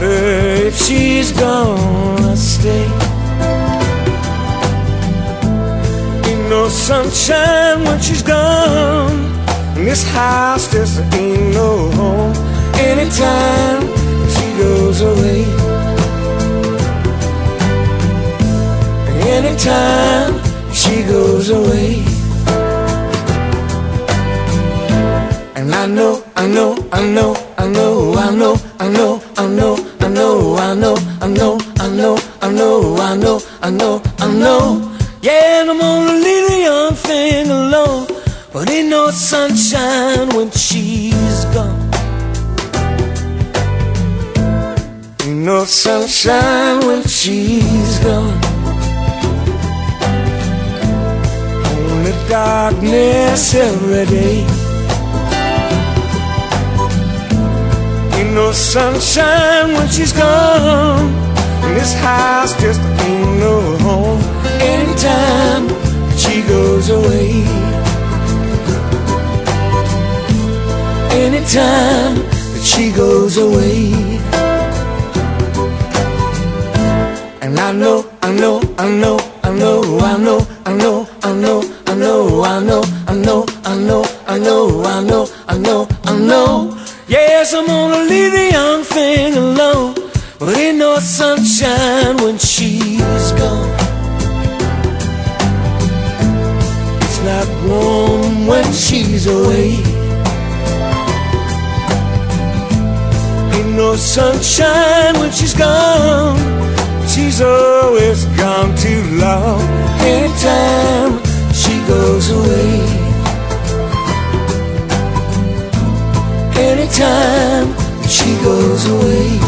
Wonder if she's gonna stay. Ain't no sunshine when she's gone. And this house just ain't no home. Anytime she goes away. Anytime she goes away. And I know, I know, I know, I know, I know, I know, I know, know, I know, I know, I know, I know, I know, I know, I know. Yeah, I'm gonna leave the young thing alone. But ain't no sunshine when she's gone. Ain't no sunshine when she's gone. Only darkness every day. Ain't no sunshine when she's gone. And this house just ain't no home. Anytime she goes away. Anytime that she goes away. And I know, I know, I know, I know, I know, I know, I know, I know, I know, I know, I know, I know, I know, I know, I know. Yes, I'm gonna leave the young thing alone. But ain't no sunshine when she's gone. It's not warm when she's away. Ain't no sunshine when she's gone. She's always gone too long. Anytime she goes away. Anytime she goes away.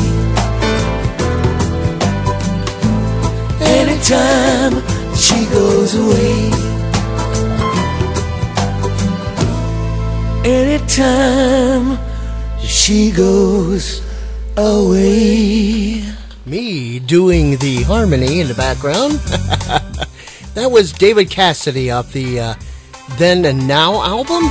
Anytime she goes away. Anytime she goes away. Me doing the harmony in the background. that was David Cassidy off the uh, Then and Now album.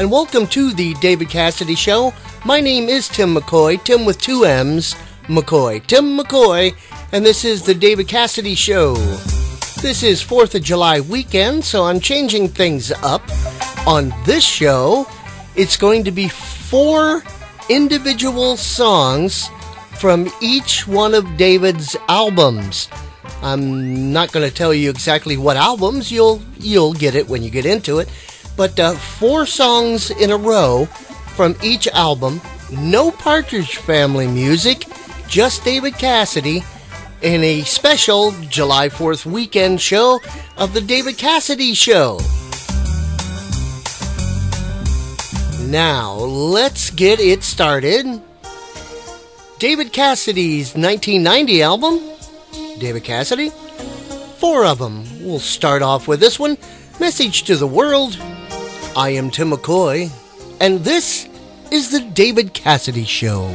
And welcome to the David Cassidy Show. My name is Timm McCoy, Timm with two M's, McCoy. Timm McCoy, and this is the David Cassidy Show. This is 4th of July weekend, so I'm changing things up. On this show, it's going to be four individual songs from each one of David's albums. I'm not going to tell you exactly what albums. You'll you'll get it when you get into it but uh, four songs in a row from each album. No Partridge Family music, just David Cassidy in a special July 4th weekend show of the David Cassidy Show. Now, let's get it started. David Cassidy's 1990 album, David Cassidy, four of them. We'll start off with this one Message to the World, I am Timm McCoy, and this is the David Cassidy Show.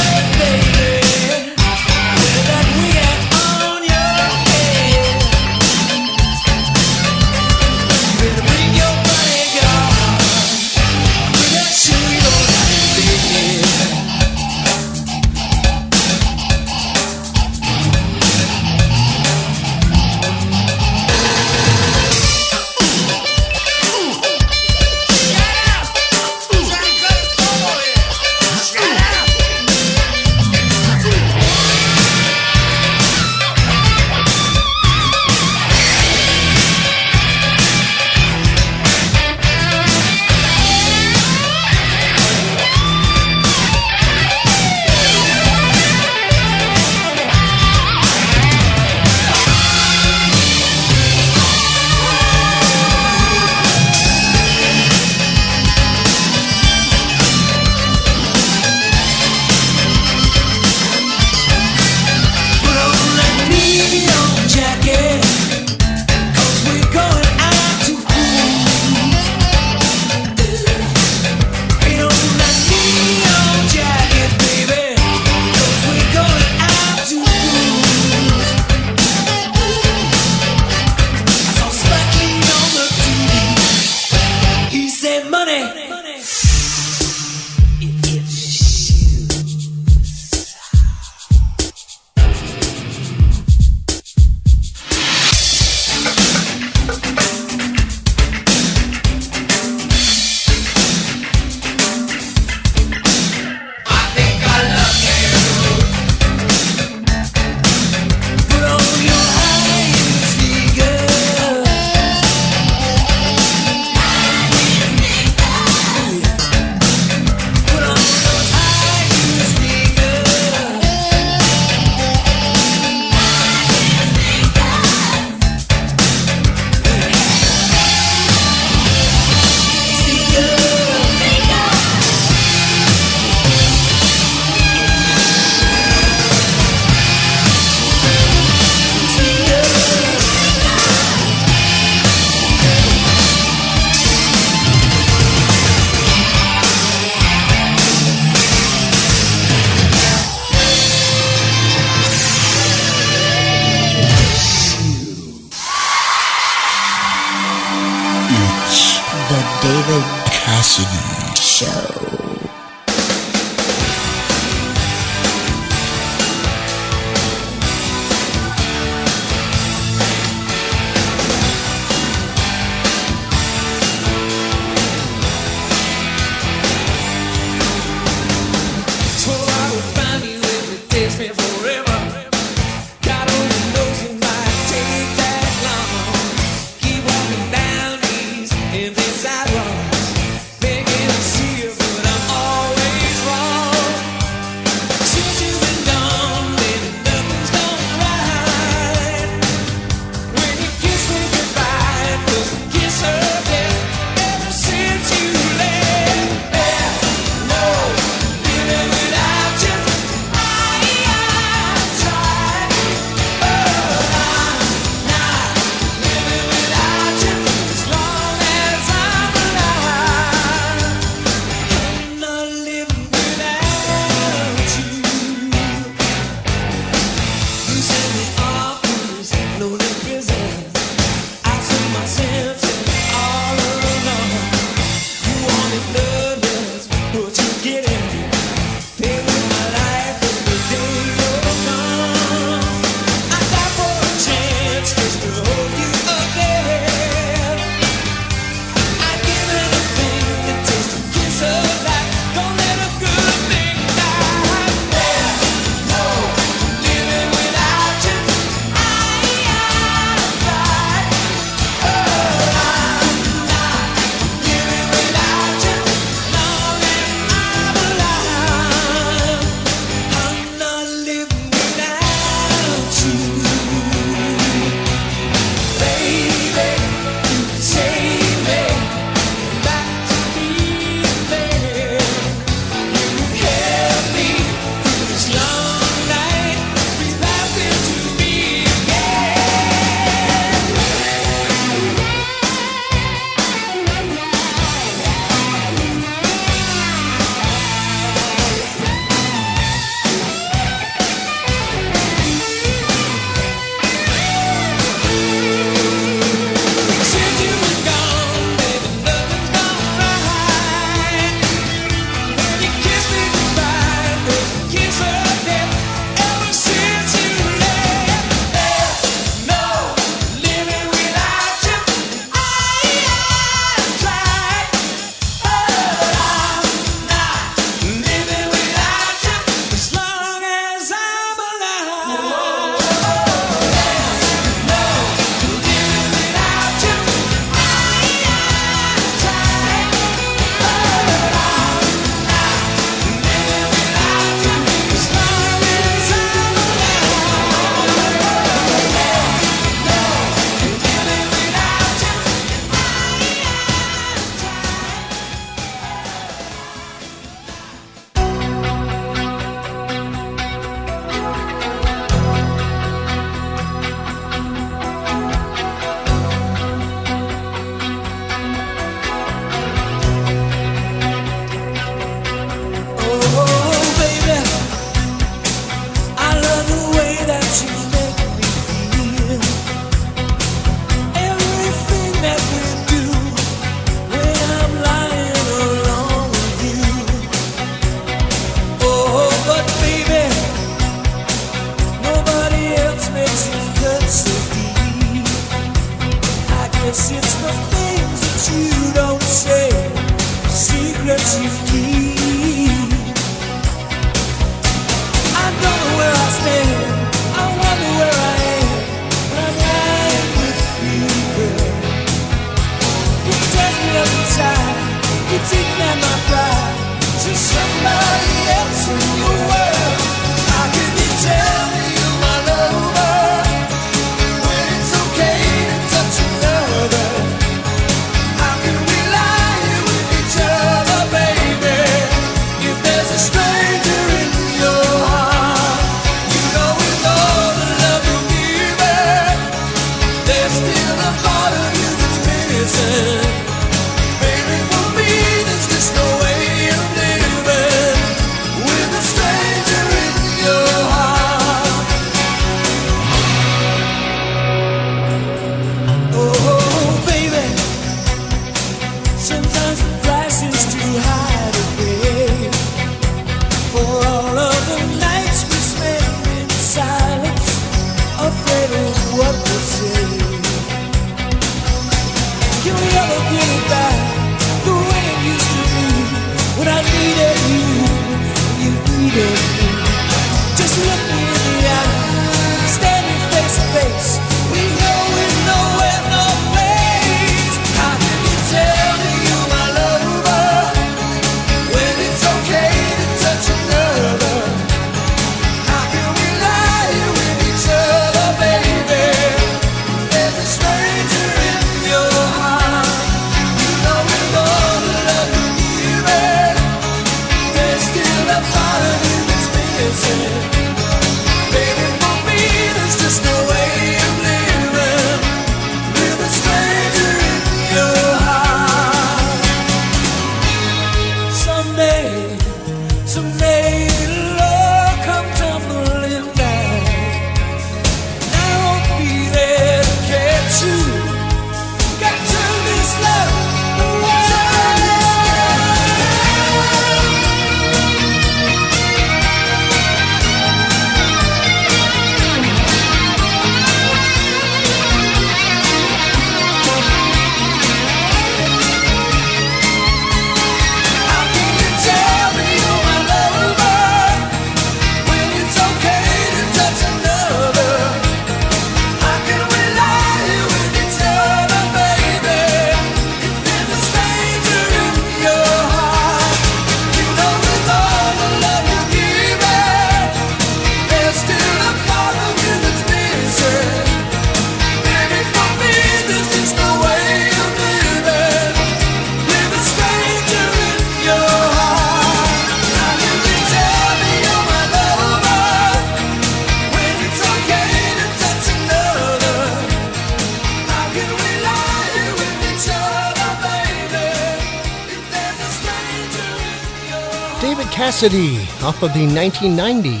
Cassidy off of the 1990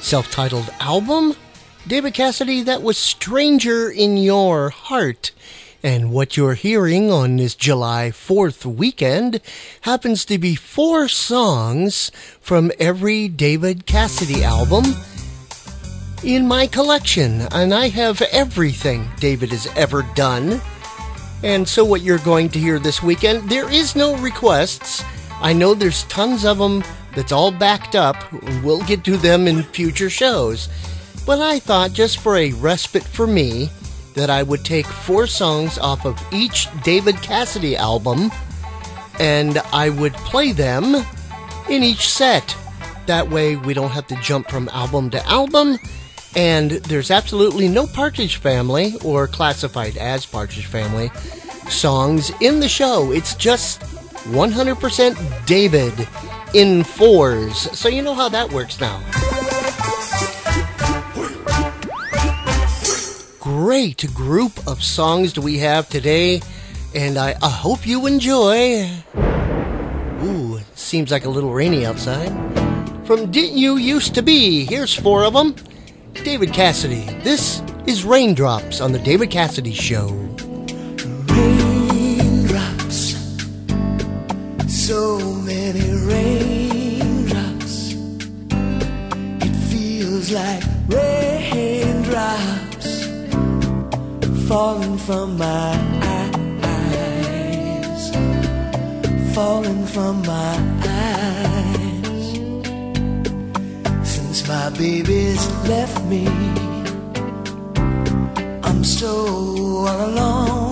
self titled album. David Cassidy, that was Stranger in Your Heart. And what you're hearing on this July 4th weekend happens to be four songs from every David Cassidy album in my collection. And I have everything David has ever done. And so, what you're going to hear this weekend, there is no requests. I know there's tons of them that's all backed up. We'll get to them in future shows. But I thought, just for a respite for me, that I would take four songs off of each David Cassidy album and I would play them in each set. That way, we don't have to jump from album to album. And there's absolutely no Partridge Family or classified as Partridge Family songs in the show. It's just 100% David in fours. So you know how that works now. Great group of songs do we have today, and I, I hope you enjoy. Ooh, seems like a little rainy outside. From Didn't You Used to Be, here's four of them. David Cassidy. This is Raindrops on The David Cassidy Show. So many raindrops. It feels like raindrops falling from my eyes, falling from my eyes. Since my baby's left me. I'm so all alone.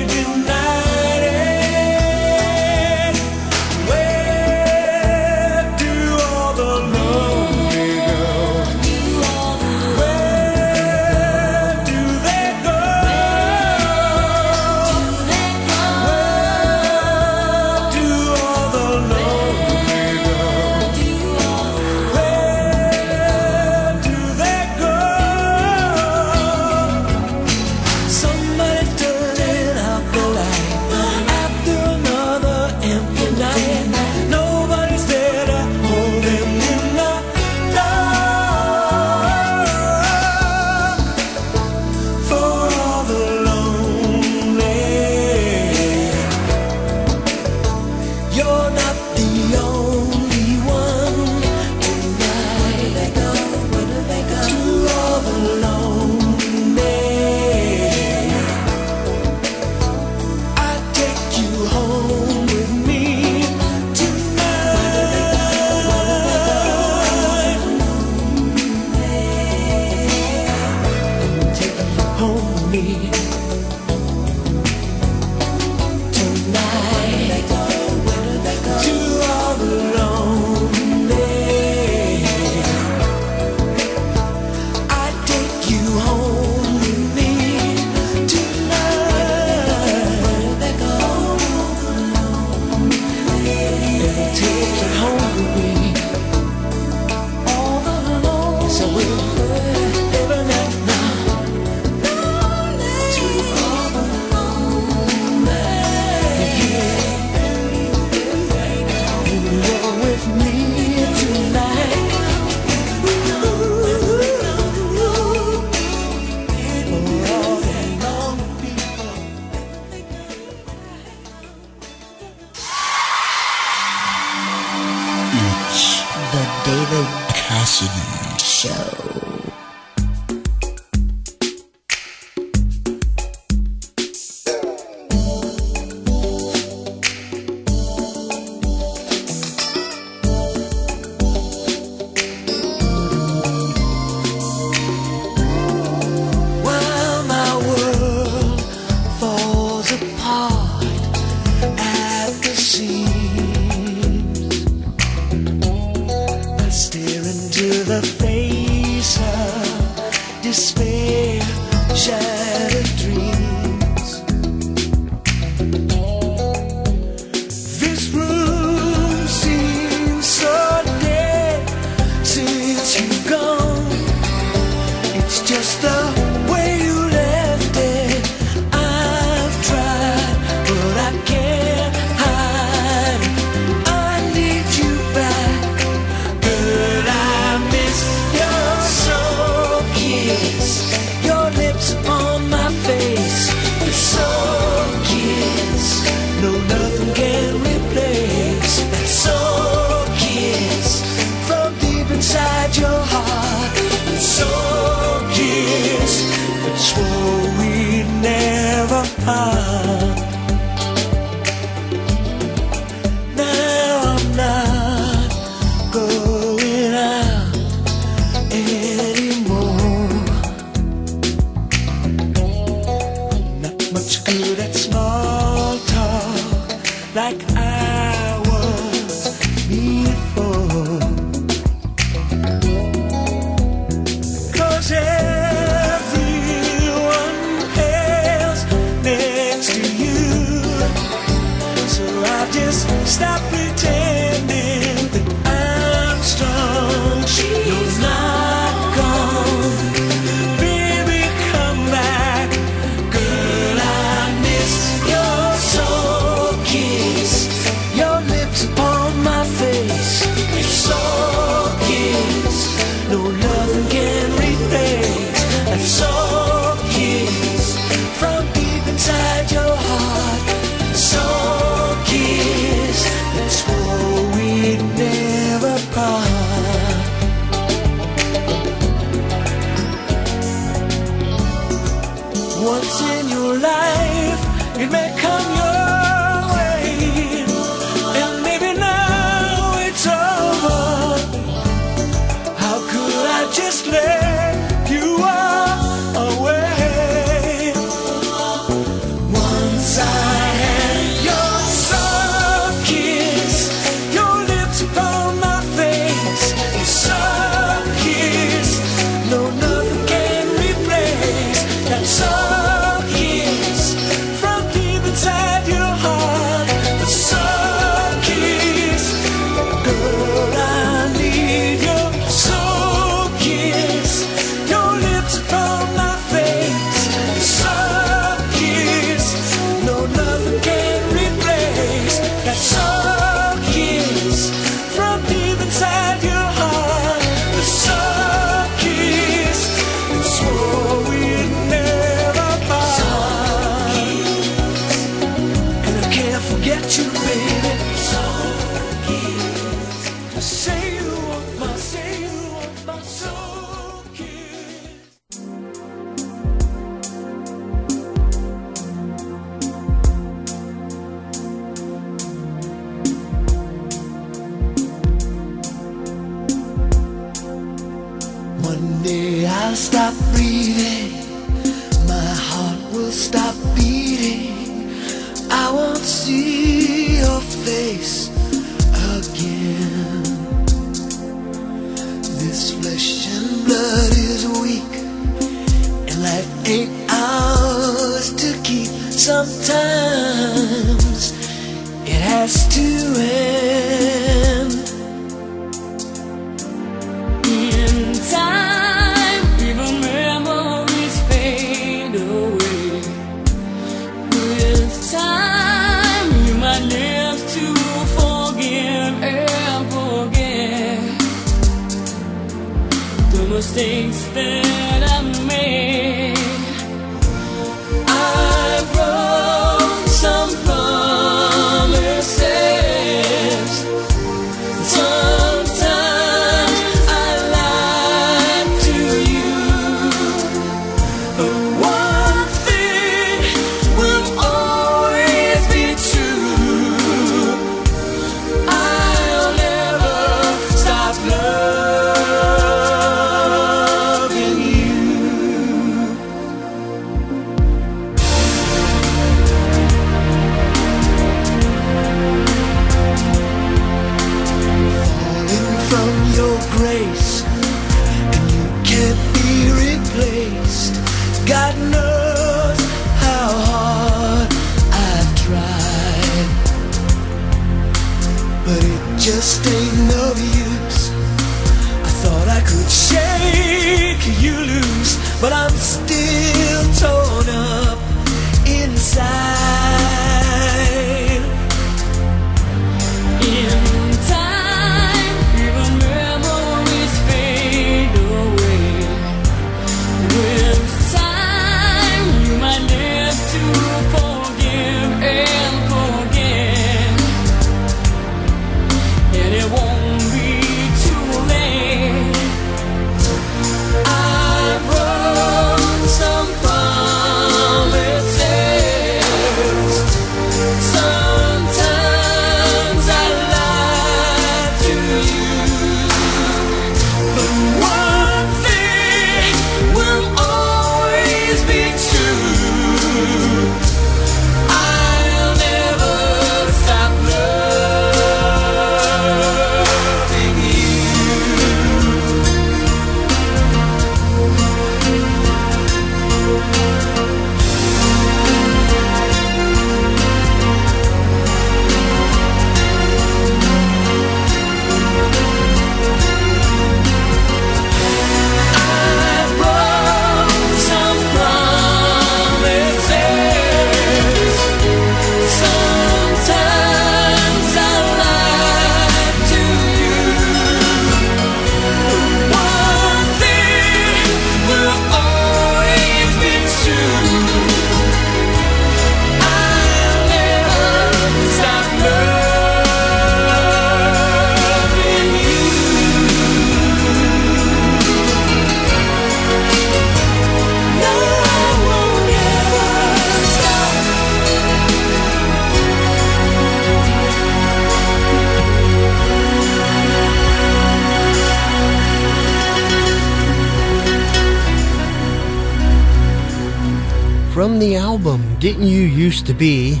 From the album Didn't You Used to Be?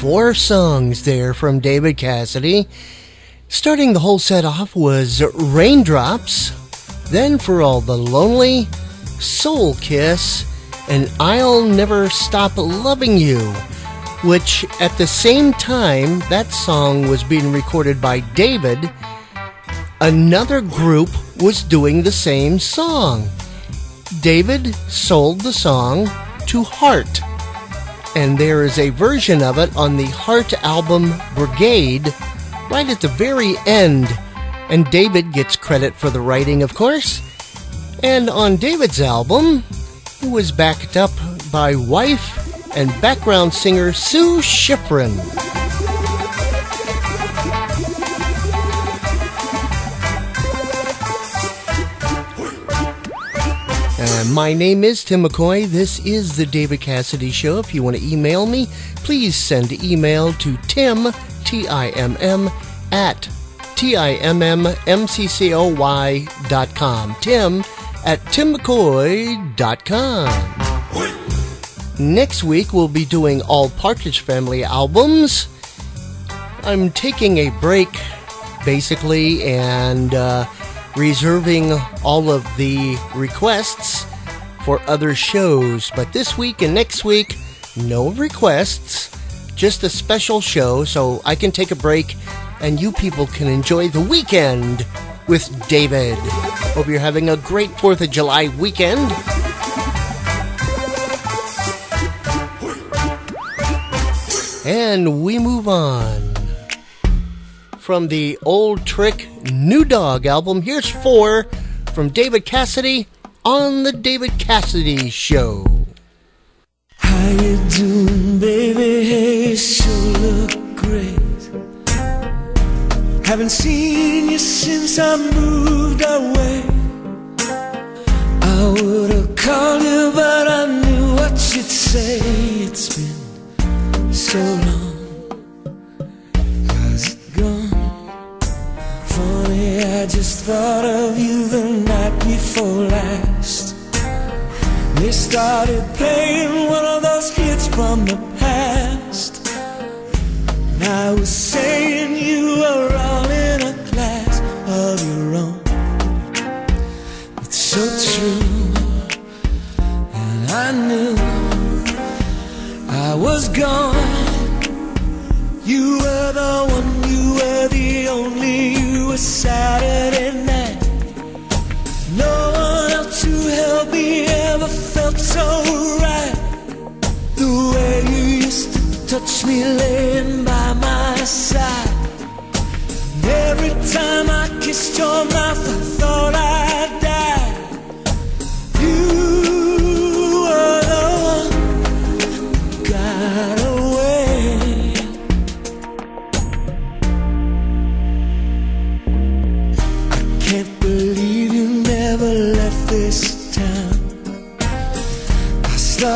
Four songs there from David Cassidy. Starting the whole set off was Raindrops, then For All the Lonely, Soul Kiss, and I'll Never Stop Loving You, which at the same time that song was being recorded by David, another group was doing the same song. David sold the song to Heart, and there is a version of it on the Heart album Brigade right at the very end. And David gets credit for the writing, of course. And on David's album, it was backed up by wife and background singer Sue Shifrin. Uh, my name is Timm McCoy. This is the David Cassidy Show. If you want to email me, please send email to tim, T-I-M-M, at T-I-M-M-M-C-C-O-Y dot com. Timm at timmccoy dot com. Next week, we'll be doing all Partridge Family albums. I'm taking a break, basically, and uh, reserving all of the requests for other shows. But this week and next week, no requests, just a special show so I can take a break and you people can enjoy the weekend with David. Hope you're having a great 4th of July weekend. And we move on. From the Old Trick New Dog album, here's four from David Cassidy on The David Cassidy Show. How you doing, baby? Hey, you look great. Haven't seen you since I moved away. I would have called you, but I knew what you'd say. It's been so long. I just thought of you the night before last. They started playing one of those hits from the past. And I was saying you were all in a class of your own. It's so true. And I knew I was gone. You were the Saturday night. No one else to help me ever felt so right. The way you used to touch me laying by my side. And every time I kissed your mouth, I thought I'd die.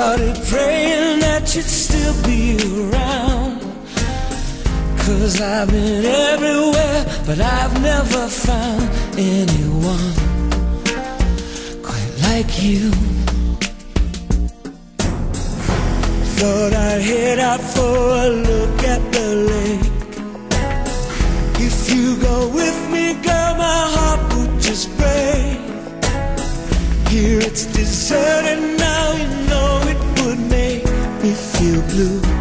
started praying that you'd still be around. Cause I've been everywhere, but I've never found anyone quite like you. Thought I'd head out for a look at the lake. If you go with me, girl, my heart would just break. Here it's deserted now blue.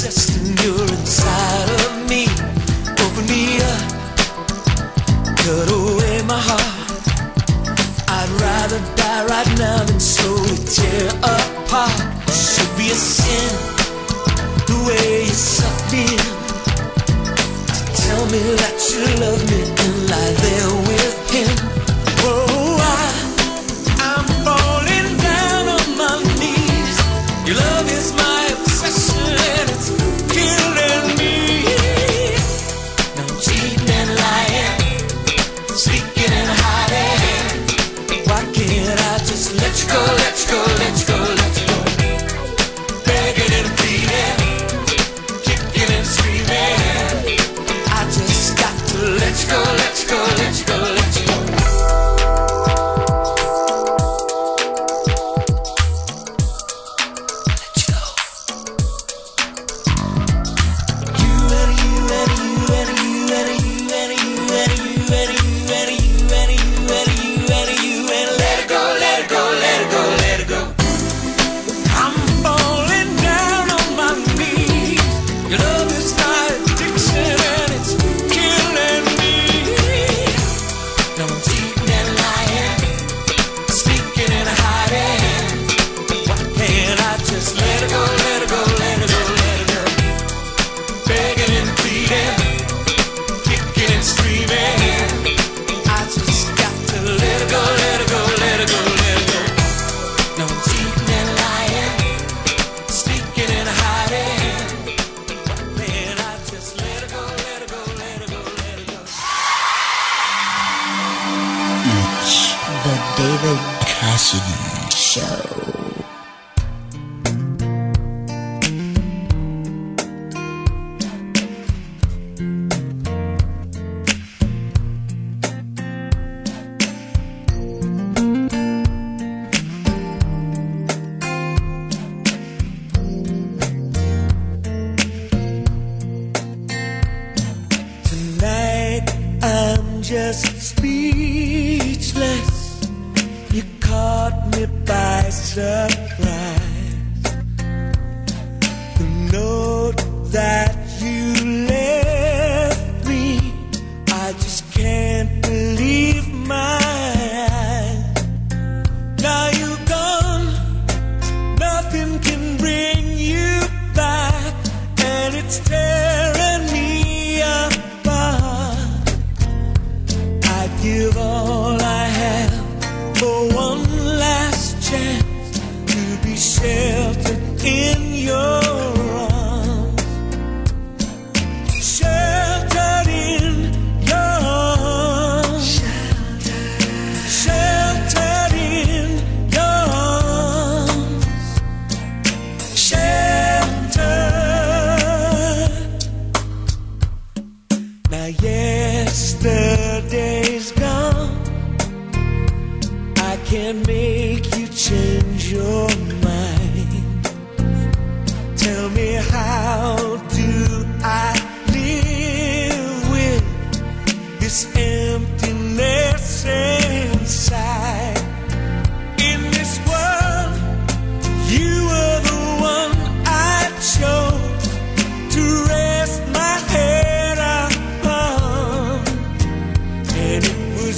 Insisting you're inside of me. Open me up, cut away my heart. I'd rather die right now than tear apart. Should be a sin the way you suck me in. Tell me that you love me.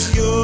it's yours.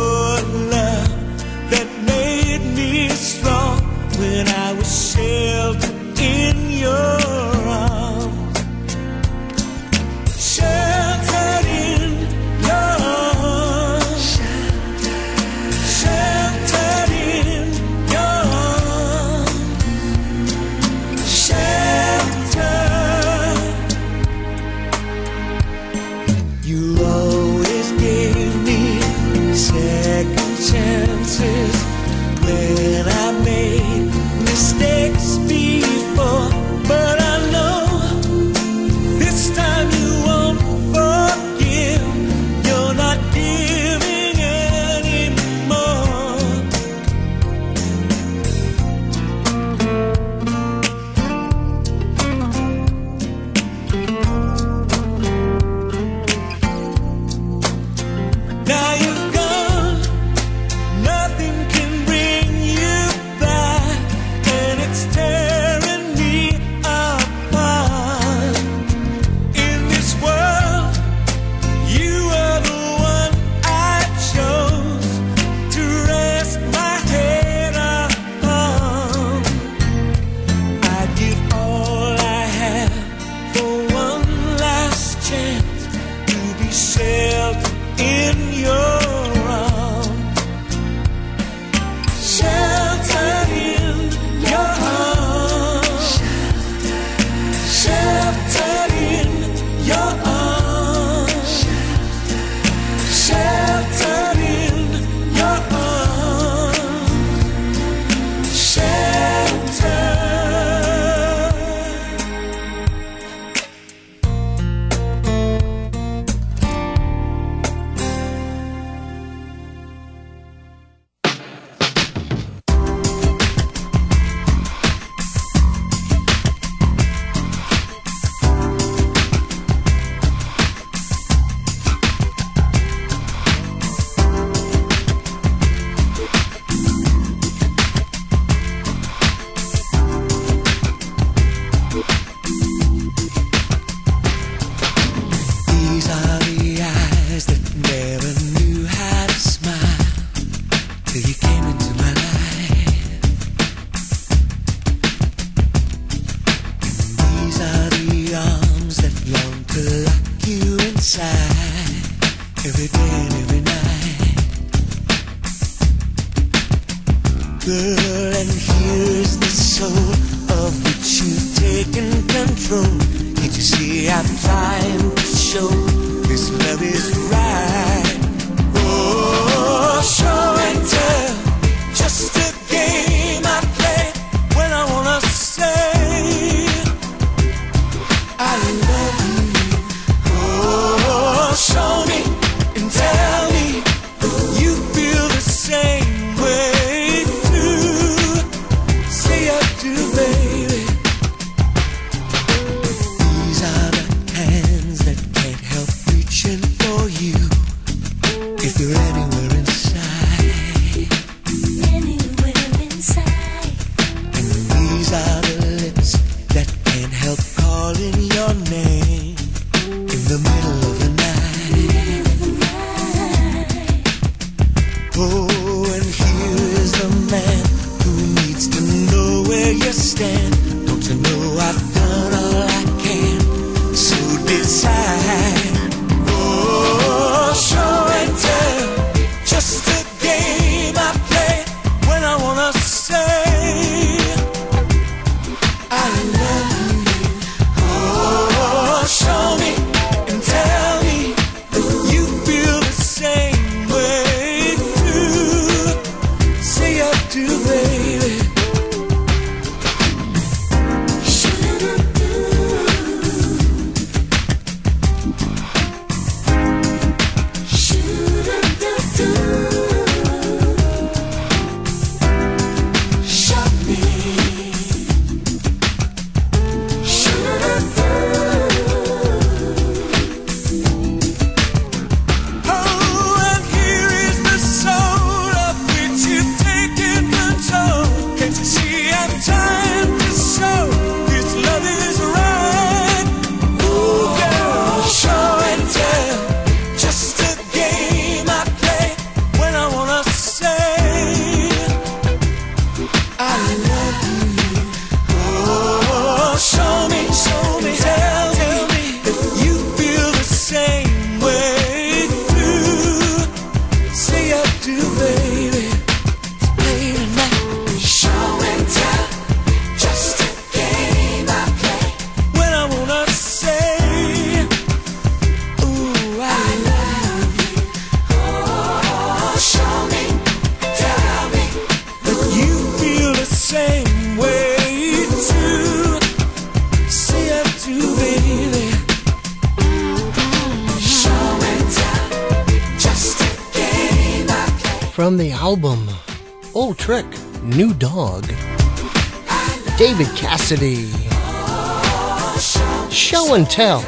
Show and. Tell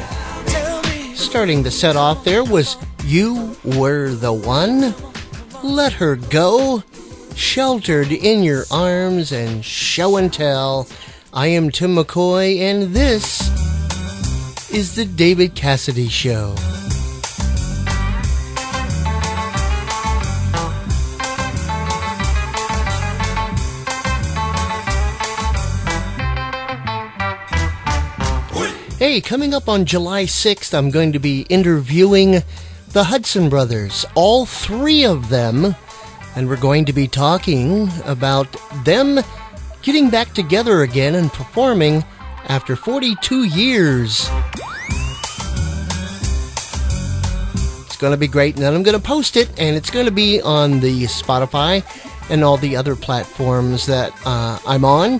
Starting the set off there was You Were the One, Let Her Go, Sheltered in Your Arms, and Show and Tell. I am Timm McCoy, and this is the David Cassidy Show. Hey, coming up on July 6th, I'm going to be interviewing the Hudson Brothers, all three of them, and we're going to be talking about them getting back together again and performing after 42 years. It's going to be great, and then I'm going to post it, and it's going to be on the Spotify and all the other platforms that uh, I'm on.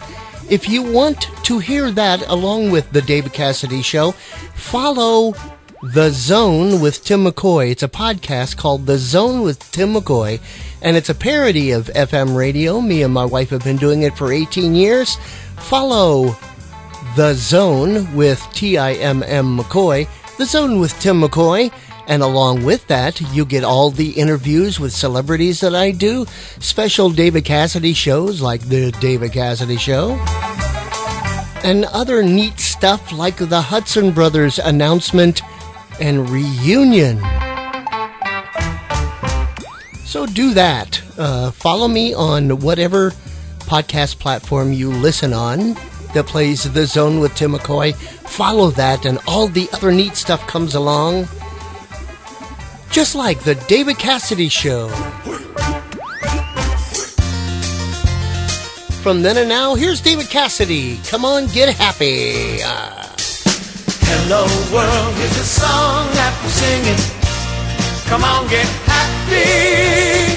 If you want to hear that along with the David Cassidy Show, follow The Zone with Timm McCoy. It's a podcast called The Zone with Timm McCoy, and it's a parody of FM radio. Me and my wife have been doing it for 18 years. Follow The Zone with T I M M McCoy, The Zone with Timm McCoy, and along with that, you get all the interviews with celebrities that I do, special David Cassidy shows like The David Cassidy Show, and other neat stuff like the Hudson Brothers announcement and reunion. So do that. Uh, follow me on whatever podcast platform you listen on that plays The Zone with Timm McCoy. Follow that, and all the other neat stuff comes along. Just like the David Cassidy Show. From then and now, here's David Cassidy. Come on, get happy. Hello world, here's a song that we're singing. Come on, get happy.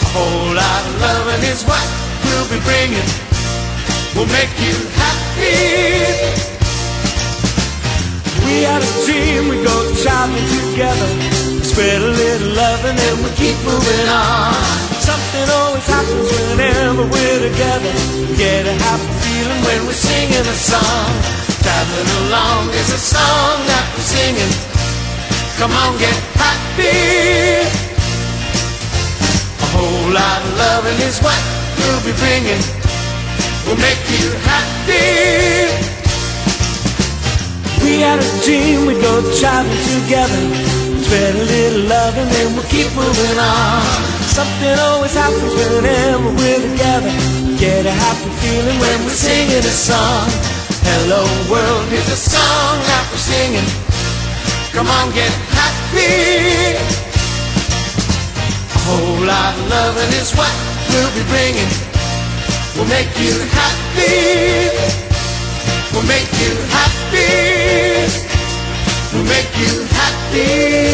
A whole lot of loving is what we'll be bringing. We'll make you happy. We had a dream, we go shopping together. Spread a little love and then we keep moving on. Something always happens whenever we're together. We Get a happy feeling when we're singing a song. Traveling along is a song that we're singing. Come on, get happy. A whole lot of loving is what we'll be bringing. We'll make you happy. We had a dream we'd go traveling together. Spread a little love and then we'll keep moving on. Something always happens whenever we're together. Get a happy feeling when we're singing a song. Hello world, here's a song that we're singing. Come on, get happy. A whole lot of loving is what we'll be bringing. We'll make you happy. We'll make you happy. We'll make you happy.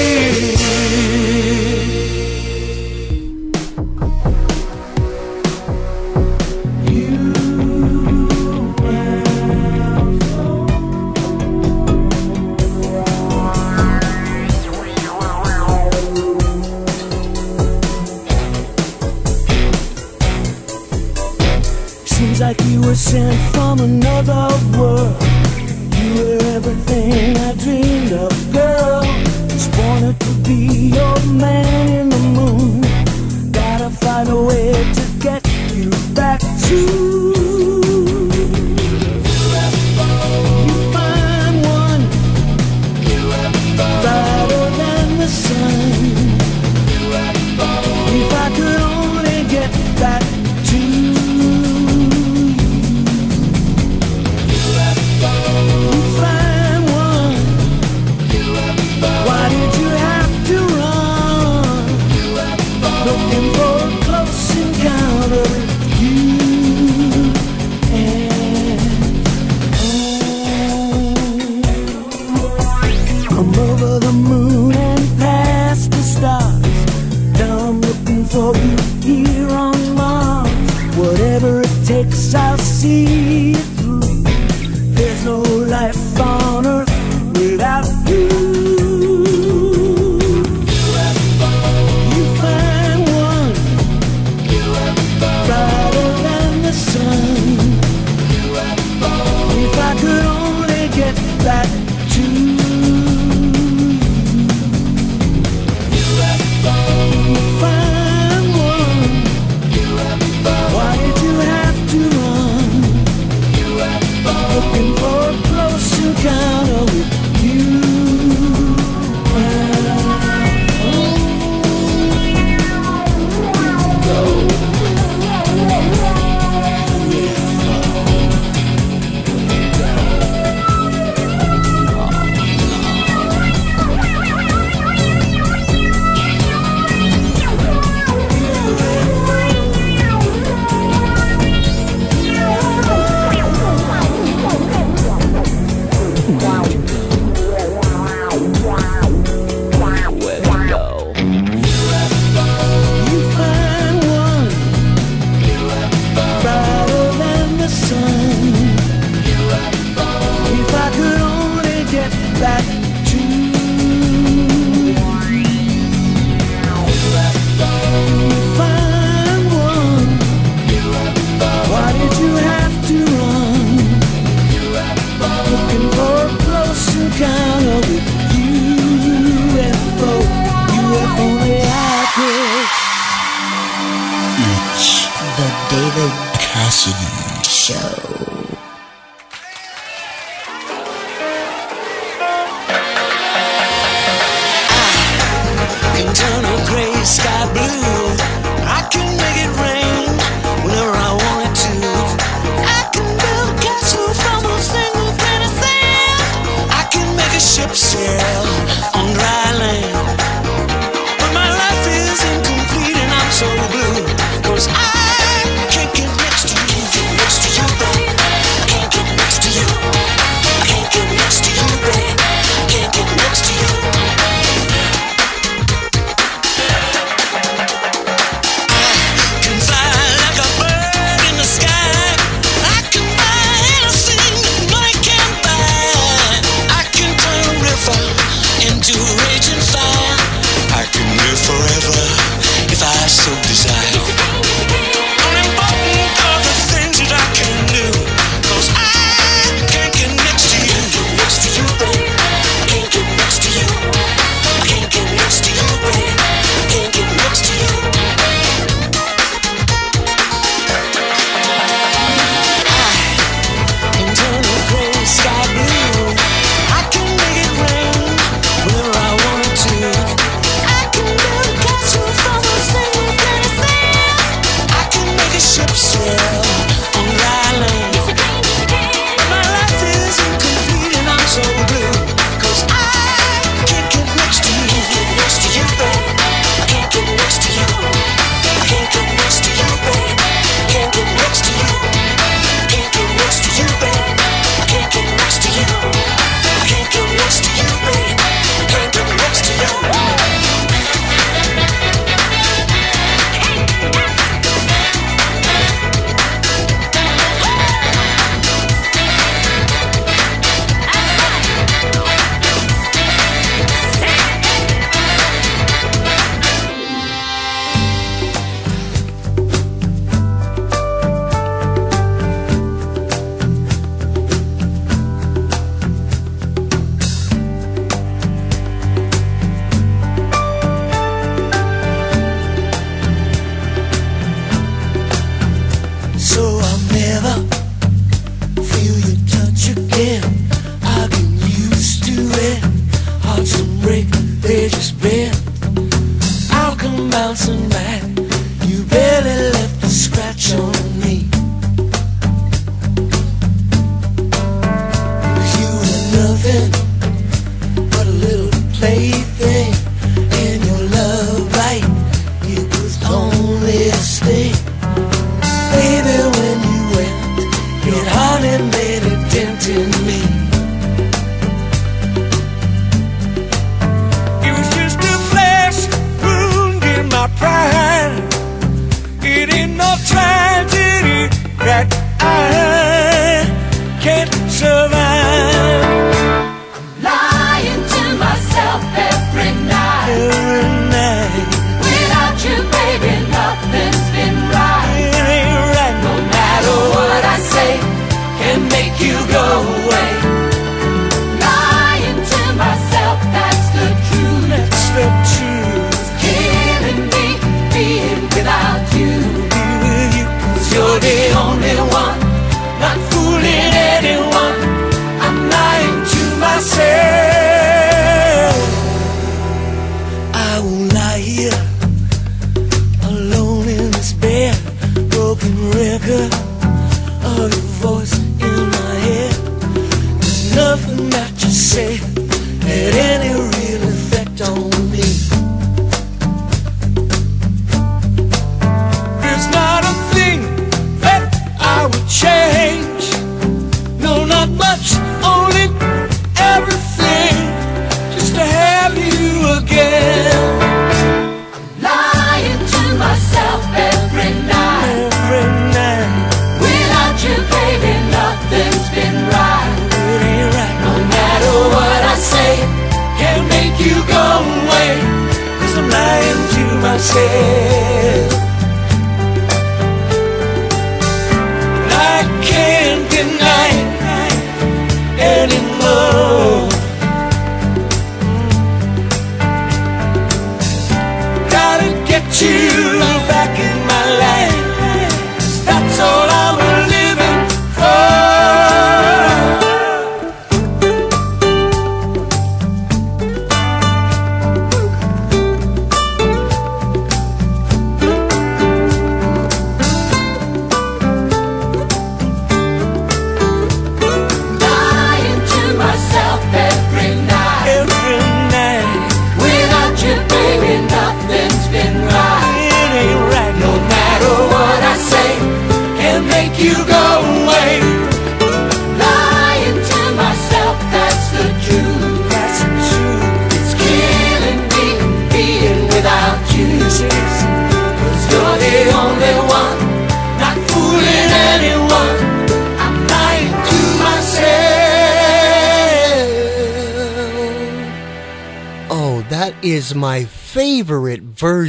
Seems like you were sent from another world. You were everything I dreamed of, girl. Just wanted to be your man in the moon. Gotta find a way to get you back to.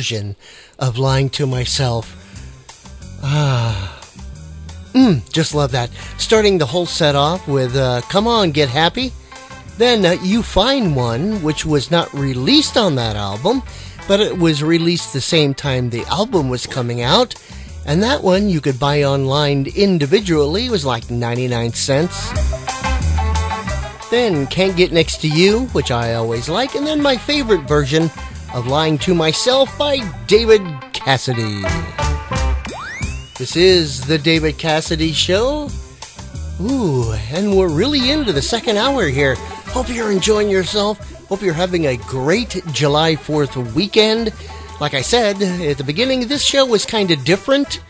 Version of Lying to Myself. Ah. Mm, just love that. Starting the whole set off with uh, Come On, Get Happy. Then uh, You Find One, which was not released on that album, but it was released the same time the album was coming out. And that one you could buy online individually. It was like 99 cents. Then Can't Get Next to You, which I always like, and then my favorite version of Lying to Myself by David Cassidy. This is the David Cassidy Show. Ooh, and we're really into the second hour here. Hope you're enjoying yourself. Hope you're having a great July 4th weekend. Like I said at the beginning, this show was kind of different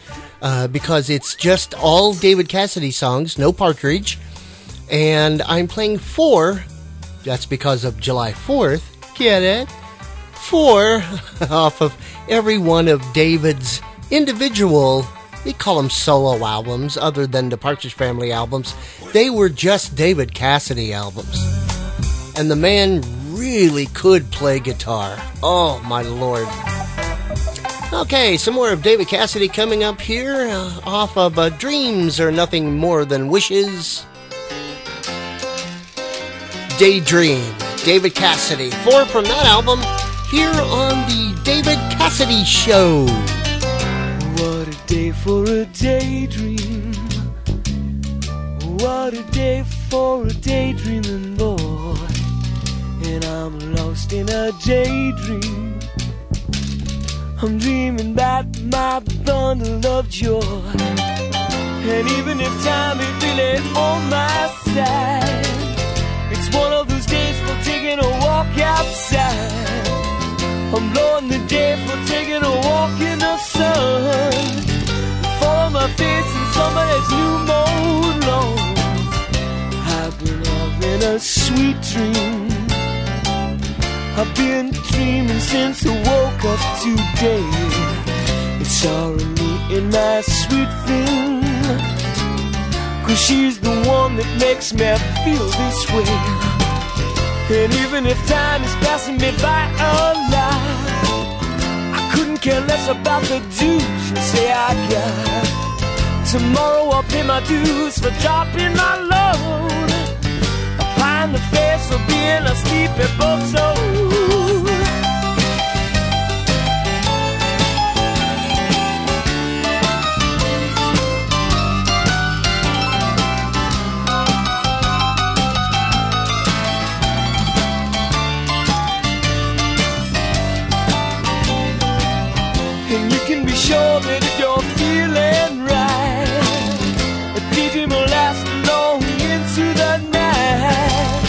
uh, because it's just all David Cassidy songs, no Partridge and I'm playing four. That's because of July 4th. Get it? Four off of every one of David's individual, we call them solo albums, other than the Partridge Family albums. They were just David Cassidy albums. And the man really could play guitar. Oh, my lord. Okay, some more of David Cassidy coming up here uh, off of uh, Dreams Are Nothing More Than Wishes. Daydream, David Cassidy. Four from that album here on the David Cassidy Show. What a day for a daydream. What a day for a daydreaming boy. And I'm lost in a daydream. I'm dreaming about my bundle of joy. And even if time is really on my side, it's one of those days for taking a walk outside. I'm blowing the day for taking a walk in the sun. Follow my face in somebody's new mode lawn. I in a sweet dream. I've been dreaming since I woke up today. It's already in my sweet thing. Cause she's the one that makes me feel this way. And even if time is passing me by a lot, I couldn't care less about the dues you say I got. Tomorrow I'll pay my dues for dropping my load. Applying the face for being a sleepy bozo. Sure that you're feeling right, a daydream will last long into the night.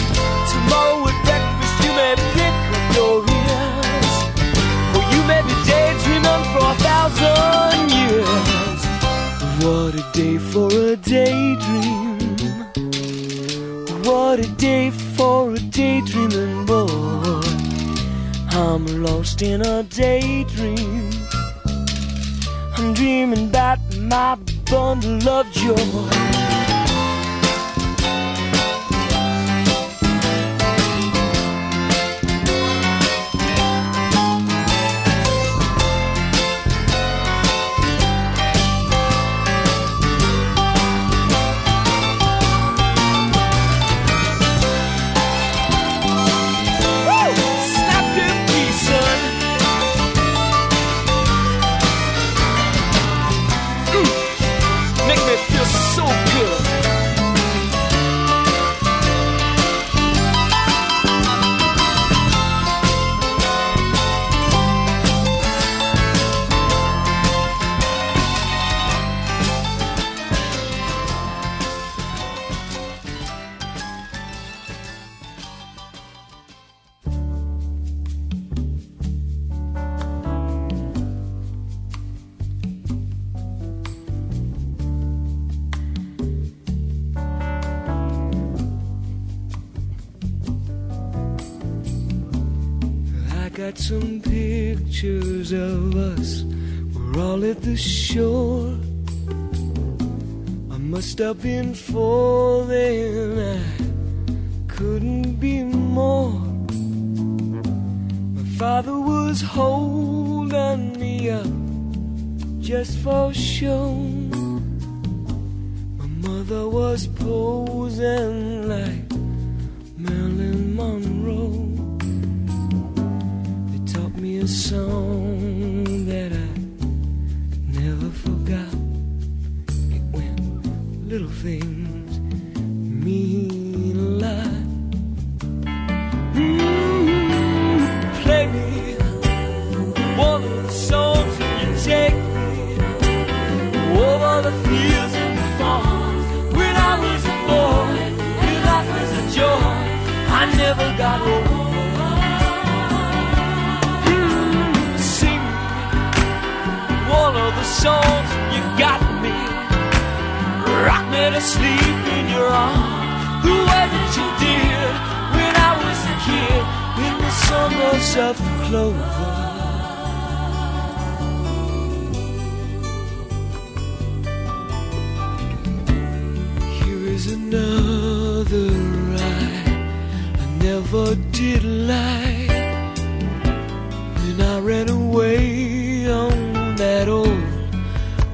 Tomorrow at breakfast, you may pick up your ears, or you may be daydreaming for a thousand years. What a day for a daydream! What a day for a daydreaming boy! I'm lost in a daydream. Dreaming about my bundle of joy. Of us. We're all at the shore. I must have been falling. I couldn't be more. My father was holding me up just for show. My mother was posing like Marilyn Monroe. A song that I never forgot. It went, little things mean in of clover. Here is another ride I never did like when I ran away on that old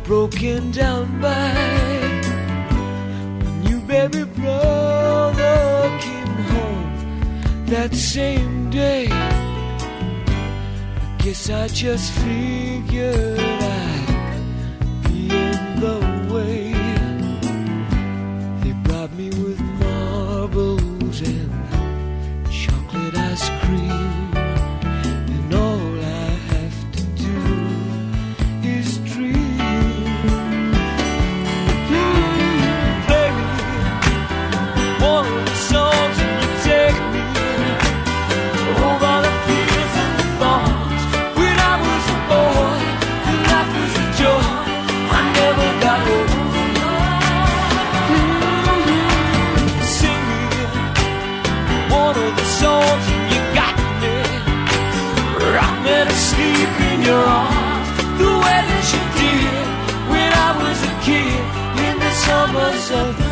broken down bike. When you baby brother came home that same day, I guess I summers of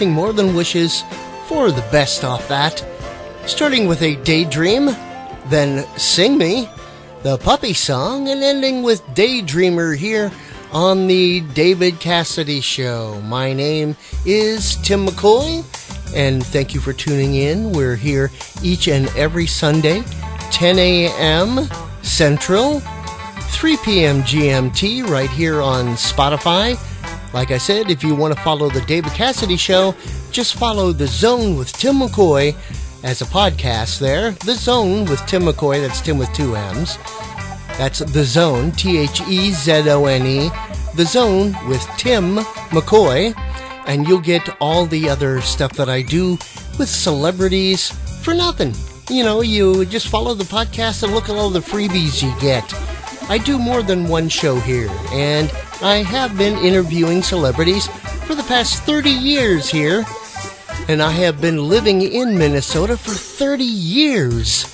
Nothing More Than Wishes for the best off that. Starting with a Daydream, then Sing Me, the Puppy Song, and ending with Daydreamer here on the David Cassidy Show. My name is Timm McCoy, and thank you for tuning in. We're here each and every Sunday, 10 a.m. Central, 3 p.m. GMT, right here on Spotify. Like I said, if you want to follow the David Cassidy Show, just follow The Zone with Timm McCoy as a podcast there. The Zone with Timm McCoy, that's Timm with two M's. That's The Zone, T H E Z O N E. The Zone with Timm McCoy. And you'll get all the other stuff that I do with celebrities for nothing. You know, you just follow the podcast and look at all the freebies you get. I do more than one show here, and I have been interviewing celebrities for the past 30 years here. And I have been living in Minnesota for 30 years.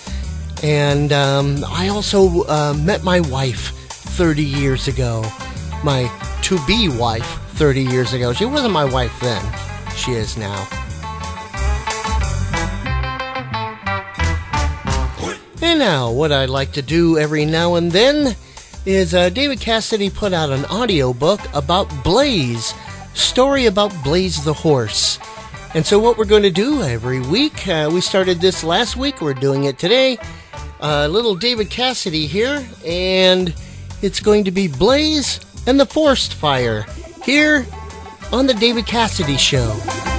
And um, I also uh, met my wife 30 years ago. My to be wife 30 years ago. She wasn't my wife then, she is now. And now, what I like to do every now and then is uh, David Cassidy put out an audio book about Blaze, story about Blaze the horse. And so, what we're going to do every week, uh, we started this last week, we're doing it today. Uh, little David Cassidy here, and it's going to be Blaze and the Forest Fire here on the David Cassidy Show.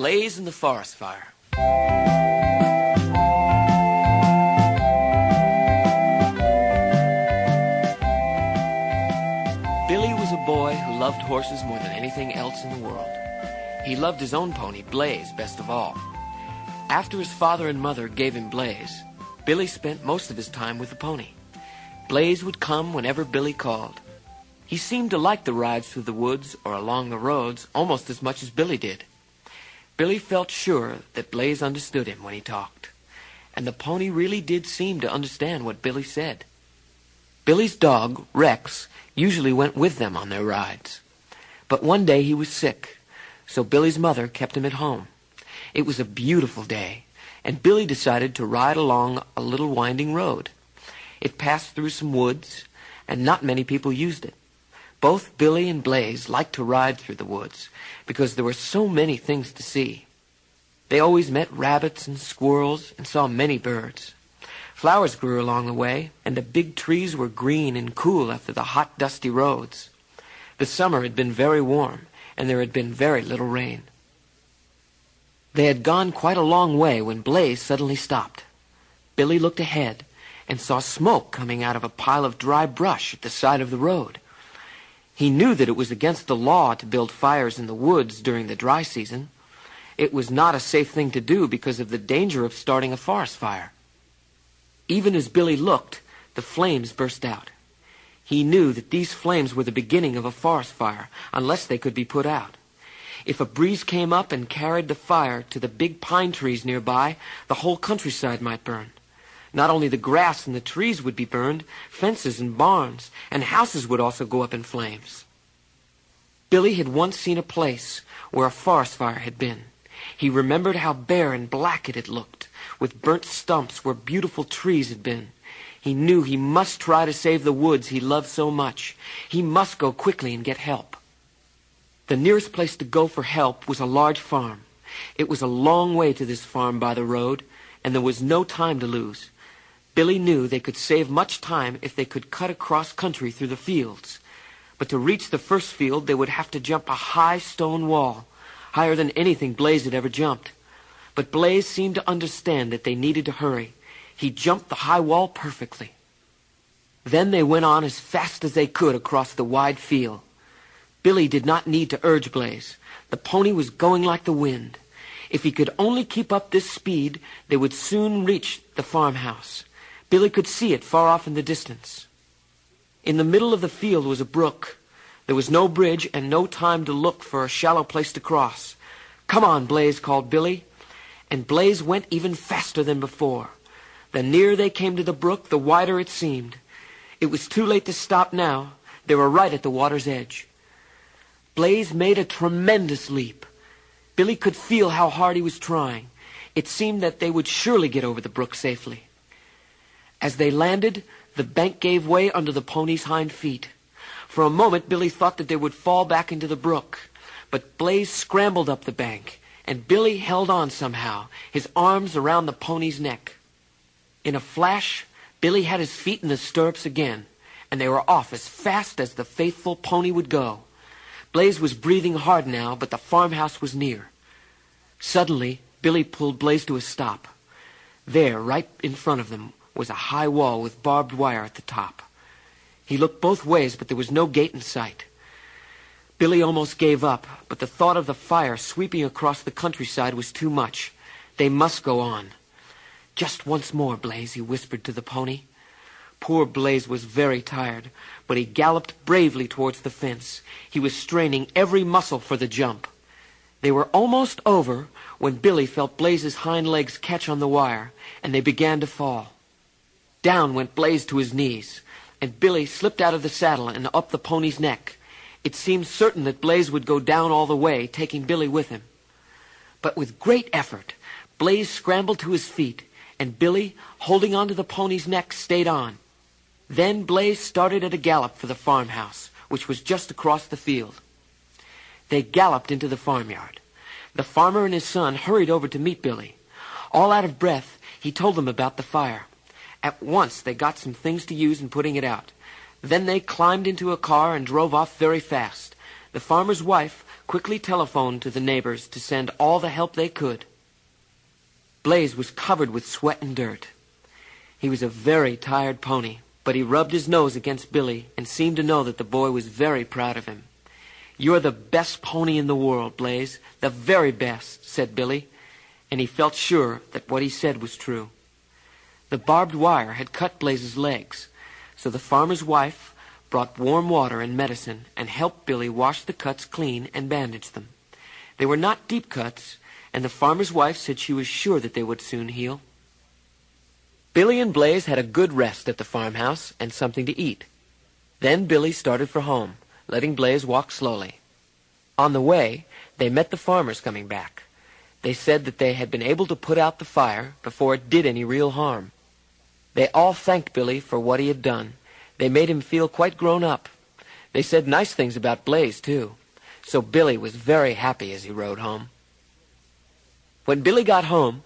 Blaze and the Forest Fire. Billy was a boy who loved horses more than anything else in the world. He loved his own pony, Blaze, best of all. After his father and mother gave him Blaze, Billy spent most of his time with the pony. Blaze would come whenever Billy called. He seemed to like the rides through the woods or along the roads almost as much as Billy did. Billy felt sure that Blaze understood him when he talked, and the pony really did seem to understand what Billy said. Billy's dog, Rex, usually went with them on their rides. But one day he was sick, so Billy's mother kept him at home. It was a beautiful day, and Billy decided to ride along a little winding road. It passed through some woods, and not many people used it. Both Billy and Blaze liked to ride through the woods because there were so many things to see. They always met rabbits and squirrels and saw many birds. Flowers grew along the way, and the big trees were green and cool after the hot, dusty roads. The summer had been very warm, and there had been very little rain. They had gone quite a long way when Blaze suddenly stopped. Billy looked ahead and saw smoke coming out of a pile of dry brush at the side of the road. He knew that it was against the law to build fires in the woods during the dry season. It was not a safe thing to do because of the danger of starting a forest fire. Even as Billy looked, the flames burst out. He knew that these flames were the beginning of a forest fire, unless they could be put out. If a breeze came up and carried the fire to the big pine trees nearby, the whole countryside might burn. Not only the grass and the trees would be burned, fences and barns and houses would also go up in flames. Billy had once seen a place where a forest fire had been. He remembered how bare and black it had looked, with burnt stumps where beautiful trees had been. He knew he must try to save the woods he loved so much. He must go quickly and get help. The nearest place to go for help was a large farm. It was a long way to this farm by the road, and there was no time to lose. Billy knew they could save much time if they could cut across country through the fields. But to reach the first field, they would have to jump a high stone wall, higher than anything Blaze had ever jumped. But Blaze seemed to understand that they needed to hurry. He jumped the high wall perfectly. Then they went on as fast as they could across the wide field. Billy did not need to urge Blaze. The pony was going like the wind. If he could only keep up this speed, they would soon reach the farmhouse. Billy could see it far off in the distance. In the middle of the field was a brook. There was no bridge and no time to look for a shallow place to cross. Come on, Blaze called Billy. and Blaze went even faster than before. The nearer they came to the brook, the wider it seemed. It was too late to stop now. They were right at the water's edge. Blaze made a tremendous leap. Billy could feel how hard he was trying. It seemed that they would surely get over the brook safely. As they landed, the bank gave way under the pony's hind feet. For a moment, Billy thought that they would fall back into the brook. But Blaze scrambled up the bank, and Billy held on somehow, his arms around the pony's neck. In a flash, Billy had his feet in the stirrups again, and they were off as fast as the faithful pony would go. Blaze was breathing hard now, but the farmhouse was near. Suddenly, Billy pulled Blaze to a stop. There, right in front of them, was a high wall with barbed wire at the top. He looked both ways, but there was no gate in sight. Billy almost gave up, but the thought of the fire sweeping across the countryside was too much. They must go on. Just once more, Blaze, he whispered to the pony. Poor Blaze was very tired, but he galloped bravely towards the fence. He was straining every muscle for the jump. They were almost over when Billy felt Blaze's hind legs catch on the wire, and they began to fall. Down went Blaze to his knees, and Billy slipped out of the saddle and up the pony's neck. It seemed certain that Blaze would go down all the way, taking Billy with him. But with great effort, Blaze scrambled to his feet, and Billy, holding onto the pony's neck, stayed on. Then Blaze started at a gallop for the farmhouse, which was just across the field. They galloped into the farmyard. The farmer and his son hurried over to meet Billy. All out of breath, he told them about the fire. At once they got some things to use in putting it out. Then they climbed into a car and drove off very fast. The farmer's wife quickly telephoned to the neighbors to send all the help they could. Blaze was covered with sweat and dirt. He was a very tired pony, but he rubbed his nose against Billy and seemed to know that the boy was very proud of him. You're the best pony in the world, Blaze, the very best, said Billy, and he felt sure that what he said was true. The barbed wire had cut Blaze's legs, so the farmer's wife brought warm water and medicine and helped Billy wash the cuts clean and bandage them. They were not deep cuts, and the farmer's wife said she was sure that they would soon heal. Billy and Blaze had a good rest at the farmhouse and something to eat. Then Billy started for home, letting Blaze walk slowly. On the way, they met the farmers coming back. They said that they had been able to put out the fire before it did any real harm. They all thanked Billy for what he had done. They made him feel quite grown up. They said nice things about Blaze, too. So Billy was very happy as he rode home. When Billy got home,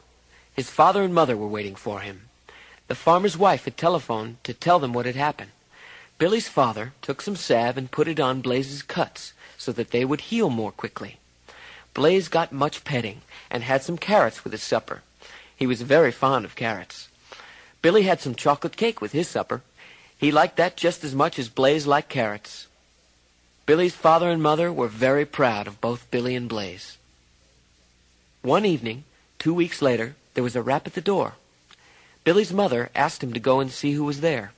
his father and mother were waiting for him. The farmer's wife had telephoned to tell them what had happened. Billy's father took some salve and put it on Blaze's cuts so that they would heal more quickly. Blaze got much petting and had some carrots with his supper. He was very fond of carrots. Billy had some chocolate cake with his supper. He liked that just as much as Blaze liked carrots. Billy's father and mother were very proud of both Billy and Blaze. One evening, two weeks later, there was a rap at the door. Billy's mother asked him to go and see who was there.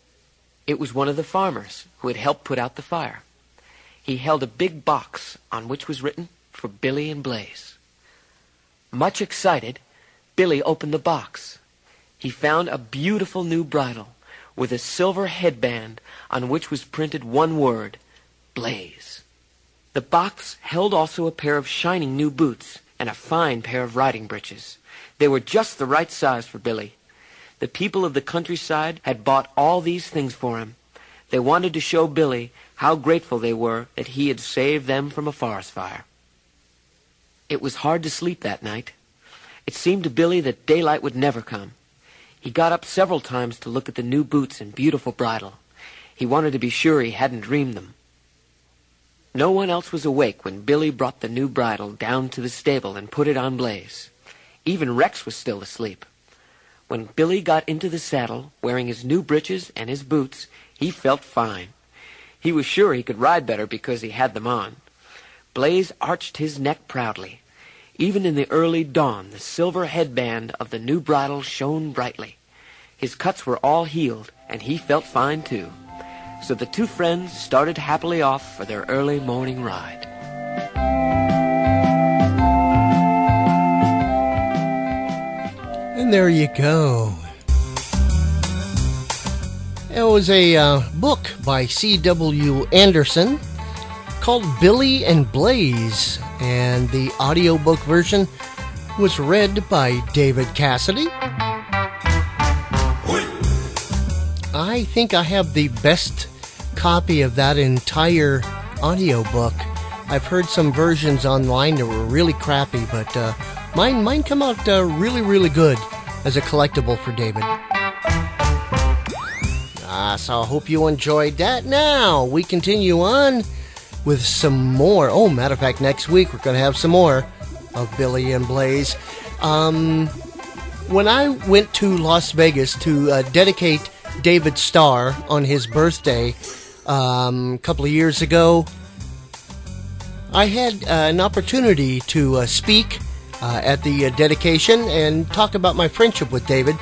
It was one of the farmers who had helped put out the fire. He held a big box on which was written, for Billy and Blaze. Much excited, Billy opened the box. He found a beautiful new bridle with a silver headband on which was printed one word, Blaze. The box held also a pair of shining new boots and a fine pair of riding breeches. They were just the right size for Billy. The people of the countryside had bought all these things for him. They wanted to show Billy how grateful they were that he had saved them from a forest fire. It was hard to sleep that night. It seemed to Billy that daylight would never come. He got up several times to look at the new boots and beautiful bridle. He wanted to be sure he hadn't dreamed them. No one else was awake when Billy brought the new bridle down to the stable and put it on Blaze. Even Rex was still asleep. When Billy got into the saddle, wearing his new breeches and his boots, he felt fine. He was sure he could ride better because he had them on. Blaze arched his neck proudly. Even in the early dawn, the silver headband of the new bridle shone brightly. His cuts were all healed, and he felt fine too. So the two friends started happily off for their early morning ride. And there you go. It was a uh, book by C.W. Anderson called Billy and Blaze, and the audiobook version was read by David Cassidy. I think I have the best copy of that entire audiobook. I've heard some versions online that were really crappy, but uh, mine mine come out uh, really really good as a collectible for David. Ah, so I hope you enjoyed that. Now we continue on with some more. Oh, matter of fact, next week we're going to have some more of Billy and Blaze. Um, when I went to Las Vegas to uh, dedicate David Starr on his birthday um, a couple of years ago, I had uh, an opportunity to uh, speak uh, at the uh, dedication and talk about my friendship with David.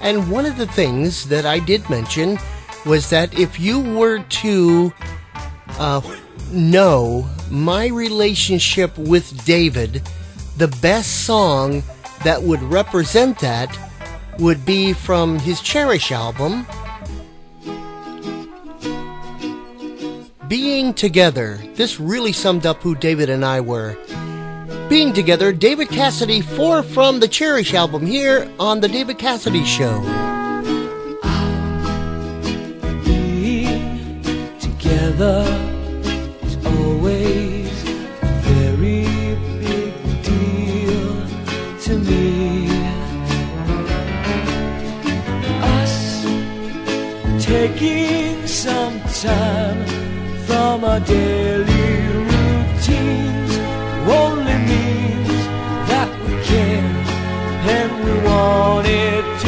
And one of the things that I did mention was that if you were to uh, know my relationship with David, the best song that would represent that would be from his Cherish album, Being Together. This really summed up who David and I were. Being Together, David Cassidy, four from the Cherish album here on The David Cassidy Show. being together taking some time from our daily routines only means that we care and we wanted to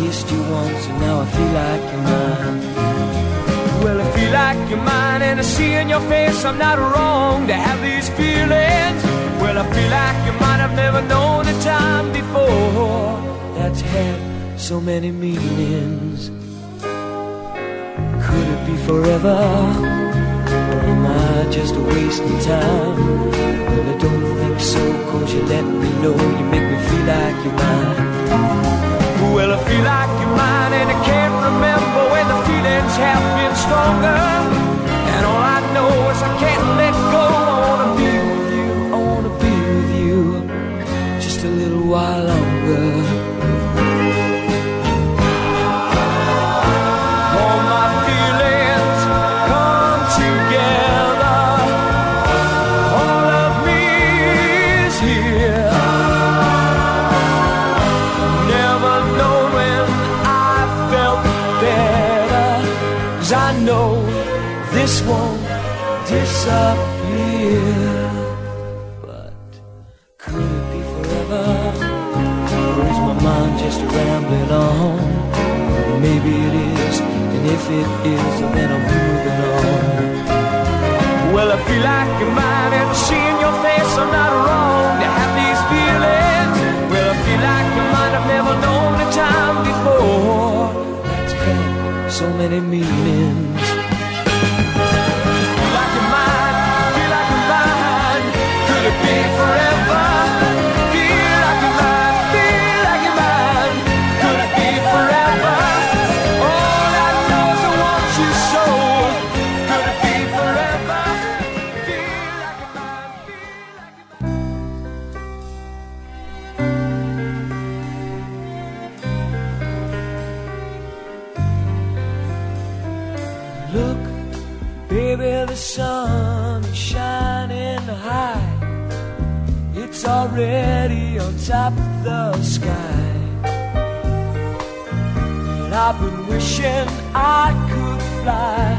kissed you once and now I feel like you're mine. Well, I feel like you're mine and I see in your face I'm not wrong to have these feelings. Well, I feel like you're mine, I've never known a time before that's had so many meanings. Could it be forever? Or am I just wasting time? Well, I don't think so, cause you let me know, you make me feel like you're mine. Well, I feel like you're mine and I can't remember when the feelings have been stronger. And all I know is I can't. wishing I could fly.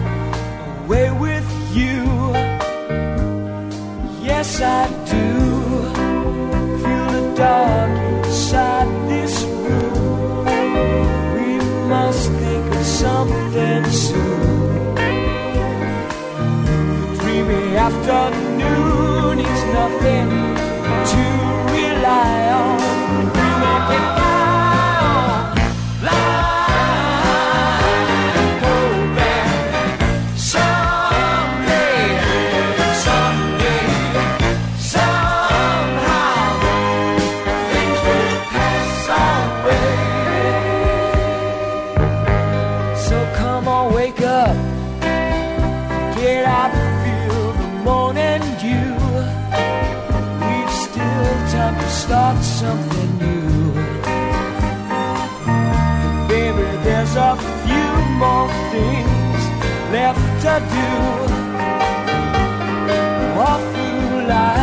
start something new. Baby, there's a few more things left to do. Walk through life.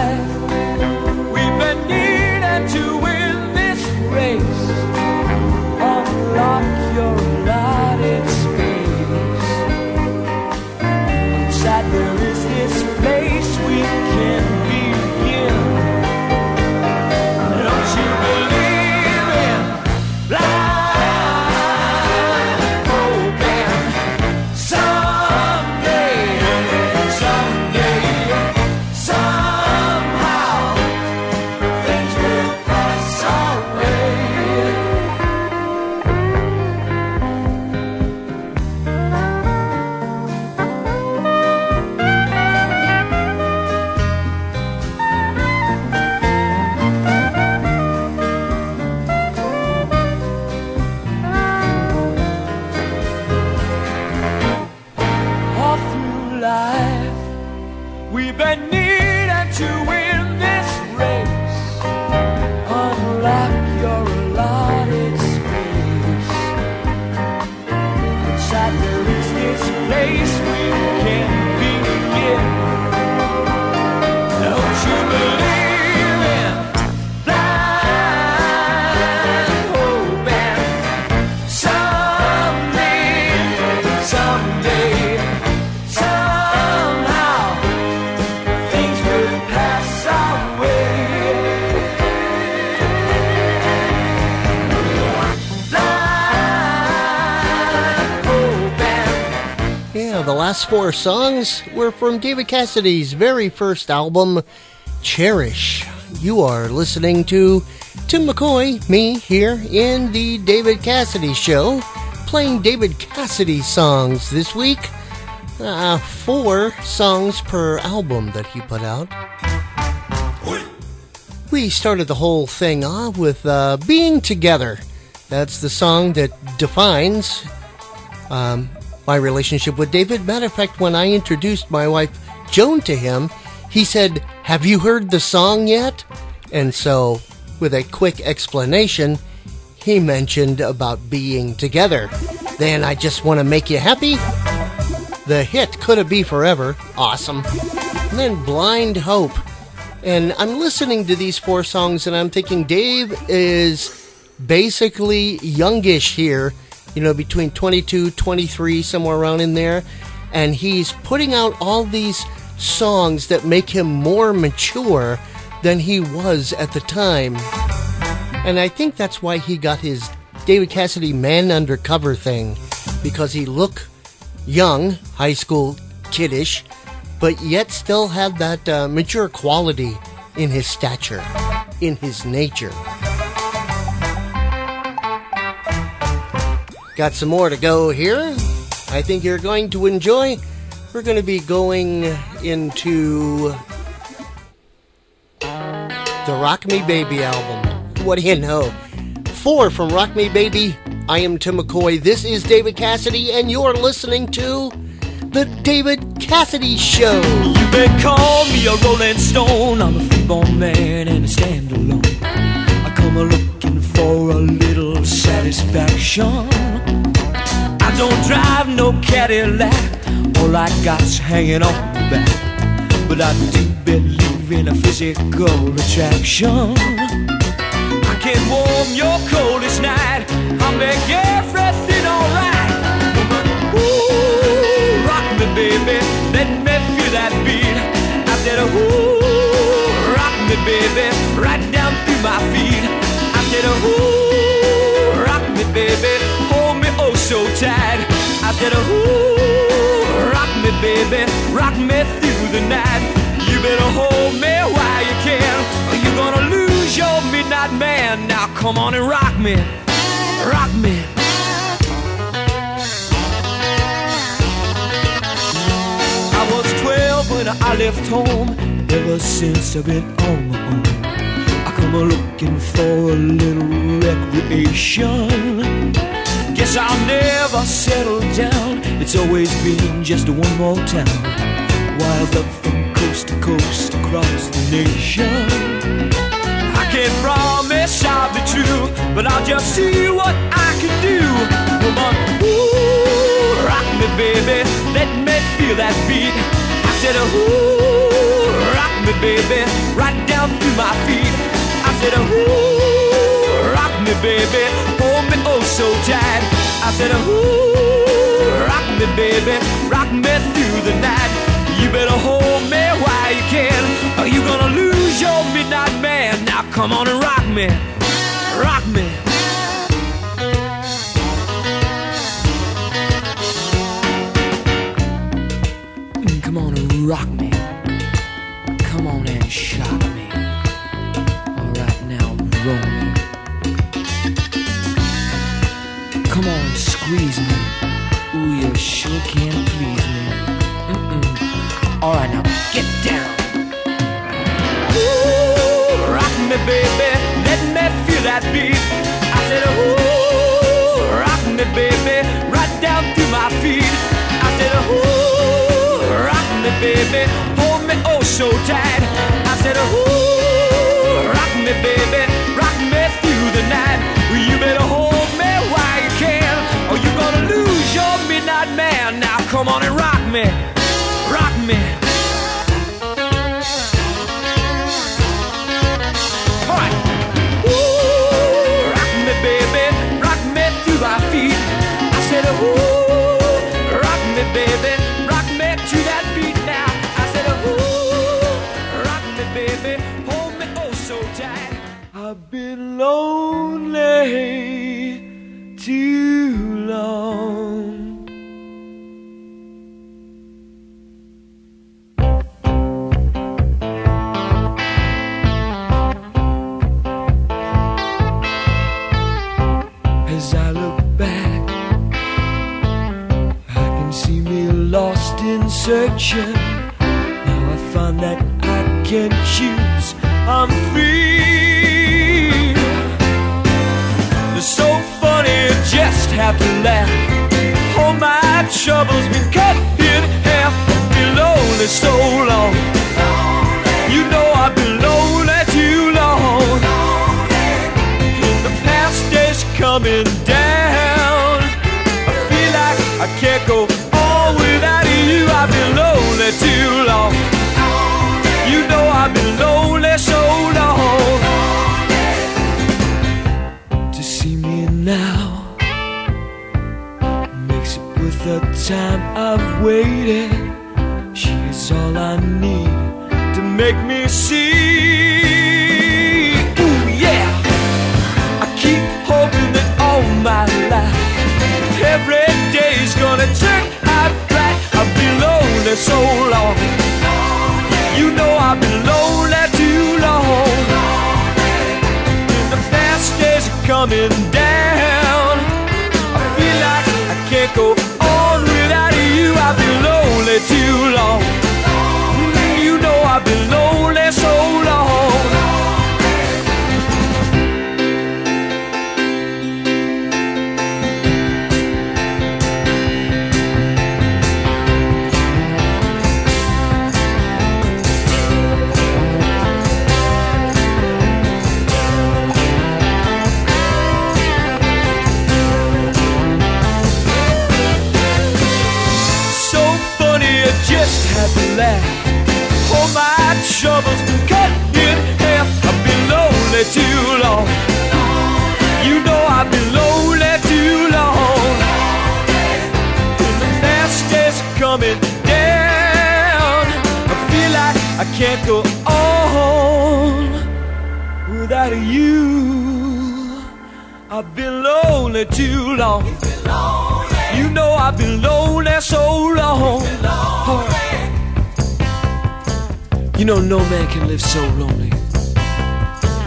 Last four songs were from David Cassidy's very first album, Cherish. You are listening to Timm McCoy, me, here in the David Cassidy Show, playing David Cassidy songs this week. Uh, four songs per album that he put out. We started the whole thing off with uh, Being Together. That's the song that defines um, my relationship with David. Matter of fact, when I introduced my wife Joan to him, he said, Have you heard the song yet? And so, with a quick explanation, he mentioned about being together. Then I just want to make you happy. The hit Could It Be Forever? Awesome. And then Blind Hope. And I'm listening to these four songs and I'm thinking Dave is basically youngish here, you know, between 22, 23, somewhere around in there. And he's putting out all these songs that make him more mature than he was at the time. And I think that's why he got his David Cassidy Man Undercover thing, because he looked young, high school kiddish, but yet still had that uh, mature quality in his stature, in his nature. Got some more to go here. I think you're going to enjoy. We're going to be going into the Rock Me Baby album. What do you know? Four from Rock Me Baby. I am Timm McCoy. This is David Cassidy, and you're listening to The David Cassidy Show. You may call me a rolling stone. I'm a freeborn man and I stand alone. I come a looking for a little satisfaction. I don't drive no Cadillac. All I got's hanging on the back. But I do believe in a physical attraction. I can warm your coldest night. I'll make everything alright. Ooh, rock me, baby. Let me feel that beat. I said, ooh, rock me, baby. Right down through my feet. I said, ooh, rock me, baby. So tight. I said, ooh, rock me, baby. Rock me through the night. You better hold me while you can. Or you're gonna lose your midnight man. Now come on and rock me. Rock me. I was 12 when I left home. Ever since I've been on my own. I come a looking for a little recreation guess I'll never settle down. It's always been just one more town. Wild up from coast to coast across the nation. I can't promise I'll be true, but I'll just see what I can do. Woman, ooh, rock me, baby. Let me feel that beat. I said, ooh, rock me, baby. Right down to my feet. I said, ooh, rock me, baby so tight. I said, ooh, rock me, baby, rock me through the night. You better hold me while you can, Are you gonna lose your midnight man. Now come on and rock me. baby, hold me oh so tight. I said, ooh, rock me, baby, rock me through the night. You better hold me while you can, or you're gonna lose your midnight man. Now come on and rock me. time I've waited. can't go on without you. I've been lonely too long. Lonely. You know I've been lonely so long. Lonely. You know no man can live so lonely.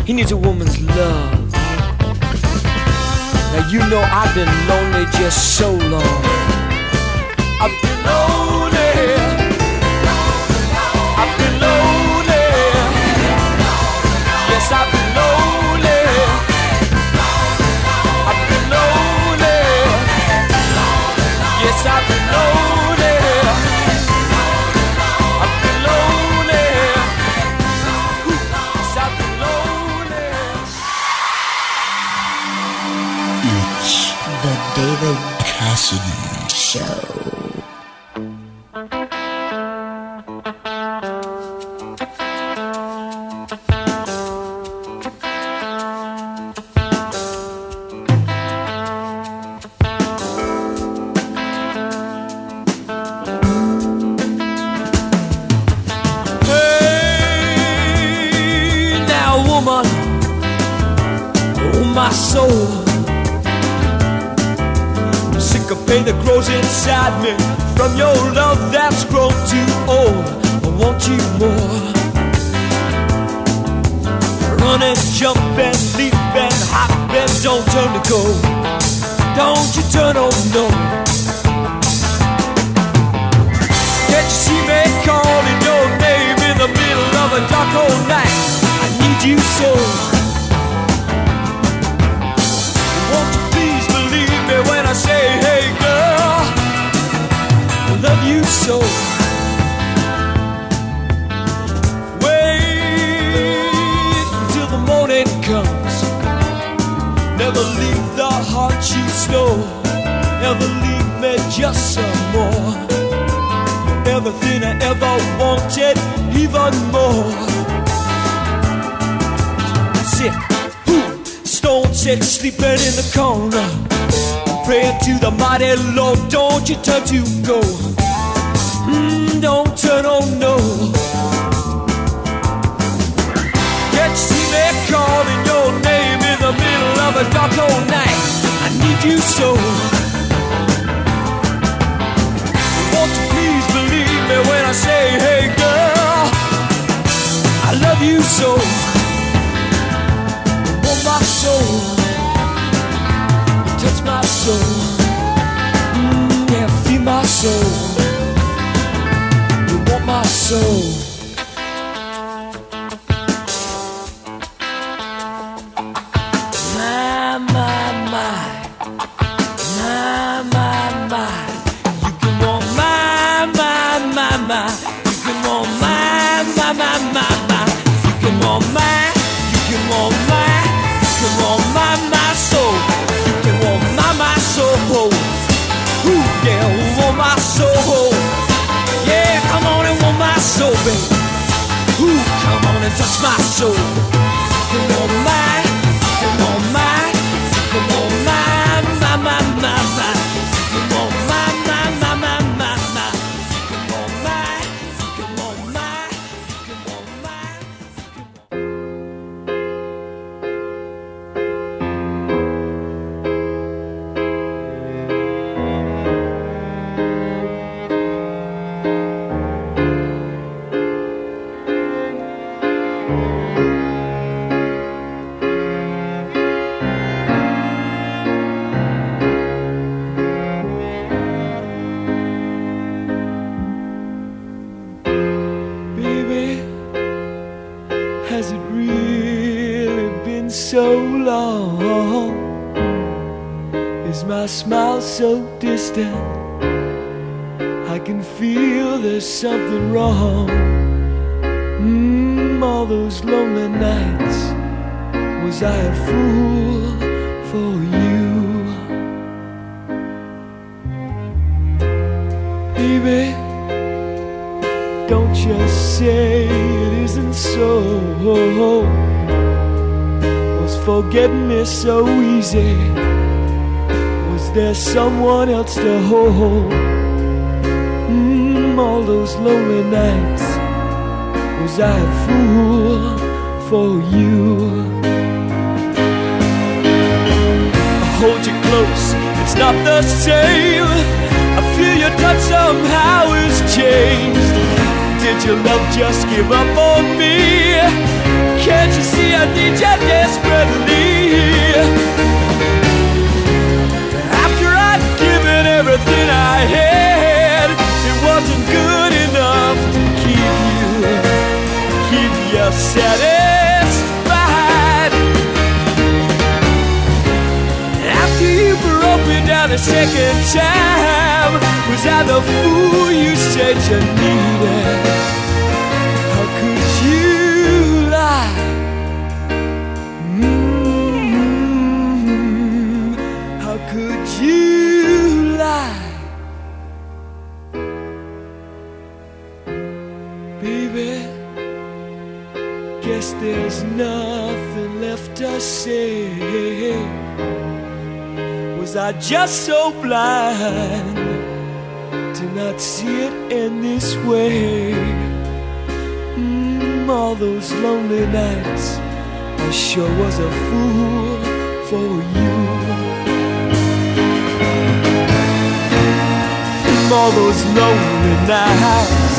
He needs a woman's love. Now you know I've been lonely just so long. I've been lonely. Show. You so. Won't you please believe me when I say, hey girl, I love you so. Want my soul, you touch my soul, mm, yeah, feel my soul. You want my soul. Touch my soul. I can feel there's something wrong. Mm, all those lonely nights, was I a fool for you? Baby, don't you say it isn't so. Was forgetting me so easy? Was there someone else to hold? Mm, all those lonely nights. Was I a fool for you? I hold you close, it's not the same. I feel your touch somehow has changed. Did your love just give up on me? Can't you see I need you desperately? Everything I had, it wasn't good enough to keep you, keep you satisfied. After you broke me down a second time, was I the fool you said you needed? Say? Was I just so blind to not see it in this way? Mm, all those lonely nights, I sure was a fool for you. Mm, all those lonely nights,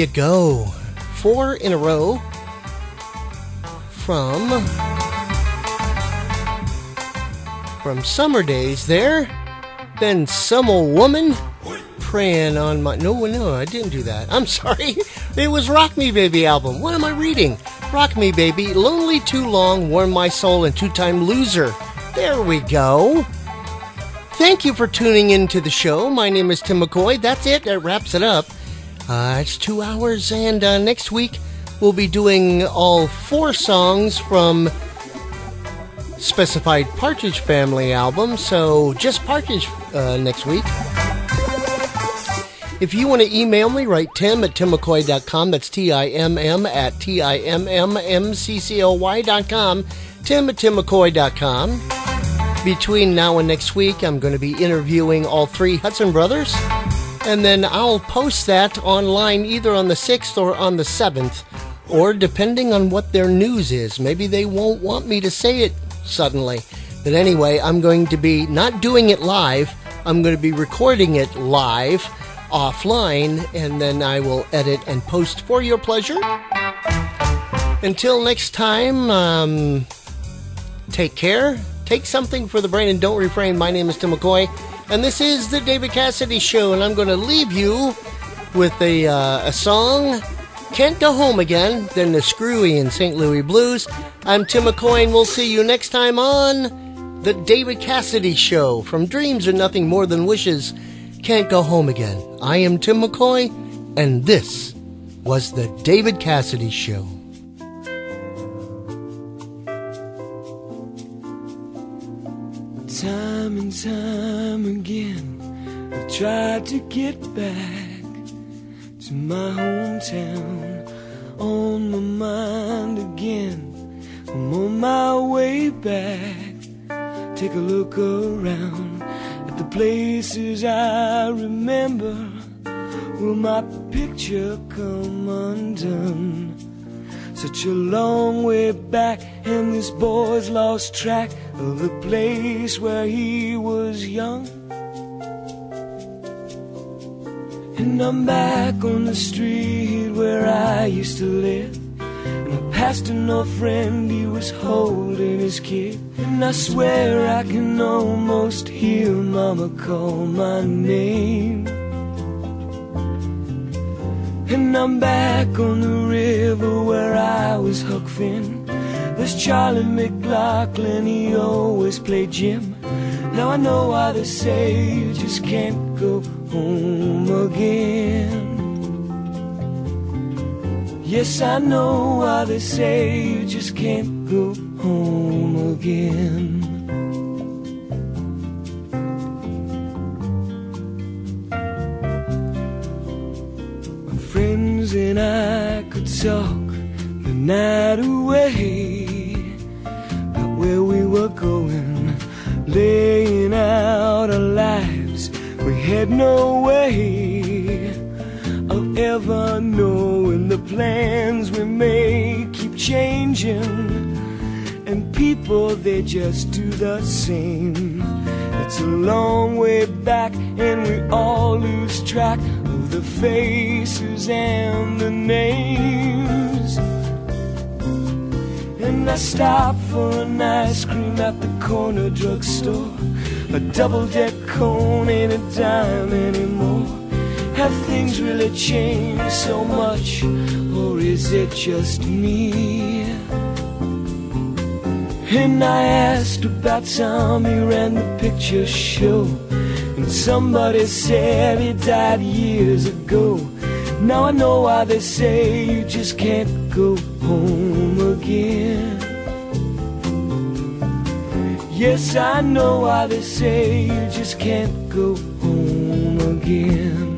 you go. Four in a row from from summer days there. Then some old woman praying on my no no I didn't do that. I'm sorry. It was Rock Me Baby album. What am I reading? Rock Me Baby, Lonely Too Long, Warm My Soul, and Two Time Loser. There we go. Thank you for tuning in to the show. My name is Timm McCoy. That's it. That wraps it up. Uh, it's two hours, and uh, next week we'll be doing all four songs from specified Partridge Family album. So just Partridge uh, next week. If you want to email me, write tim at timmccoy.com. That's T I M M at T I M M M C C O Y.com. Tim at timmccoy.com. Between now and next week, I'm going to be interviewing all three Hudson brothers. And then I'll post that online either on the 6th or on the 7th, or depending on what their news is. Maybe they won't want me to say it suddenly. But anyway, I'm going to be not doing it live, I'm going to be recording it live offline, and then I will edit and post for your pleasure. Until next time, um, take care, take something for the brain, and don't refrain. My name is Timm McCoy, and this is the David Cassidy Show, and I'm going to leave you with a, uh, a song. Can't go home again, then the Screwy and St. Louis Blues. I'm Timm McCoy, and we'll see you next time on the David Cassidy Show. From dreams are nothing more than wishes. Can't go home again. I am Timm McCoy, and this was the David Cassidy Show. Time and time again, I've tried to get back to my hometown. On my mind again, I'm on my way back. Take a look around at the places I remember. Will my picture come undone? Such a long way back, and this boy's lost track of the place where he was young. And I'm back on the street where I used to live. And I passed an old friend, he was holding his kid. And I swear I can almost hear Mama call my name. And I'm back on the river where I was Huck Finn. There's Charlie McLaughlin, he always played Jim. Now I know why they say you just can't go home again. Yes, I know why they say you just can't go home again. And I could talk the night away about where we were going, laying out our lives. We had no way of ever knowing the plans we make keep changing. And people, they just do the same. It's a long way back, and we all lose track the faces and the names. And I stopped for an ice cream at the corner drugstore. A double deck cone ain't a dime anymore. Have things really changed so much, or is it just me? And I asked about Tom, he ran the picture show. And somebody said he died years ago. Now I know why they say you just can't go home again. Yes, I know why they say you just can't go home again.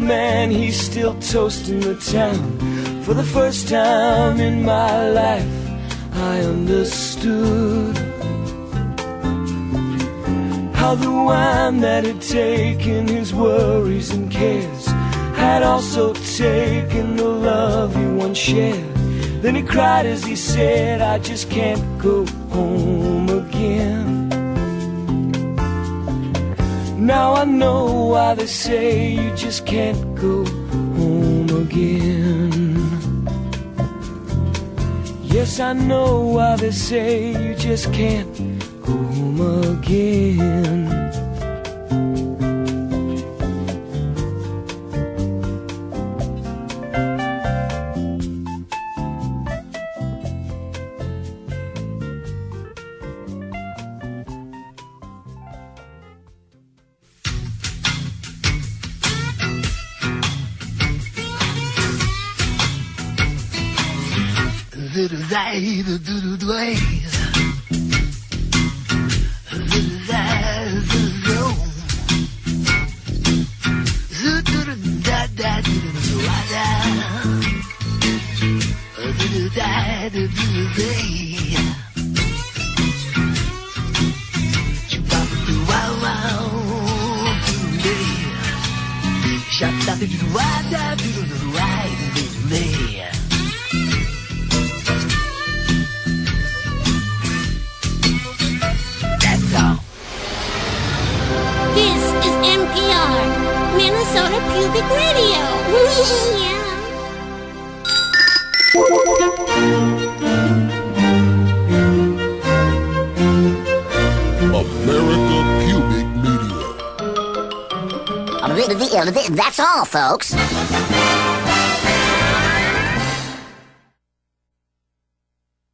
Man, he's still toasting the town. For the first time in my life, I understood how the wine that had taken his worries and cares had also taken the love he once shared. Then he cried as he said, I just can't go home again. Now I know why they say you just can't go home again. Yes, I know why they say you just can't go home again. That's all, folks.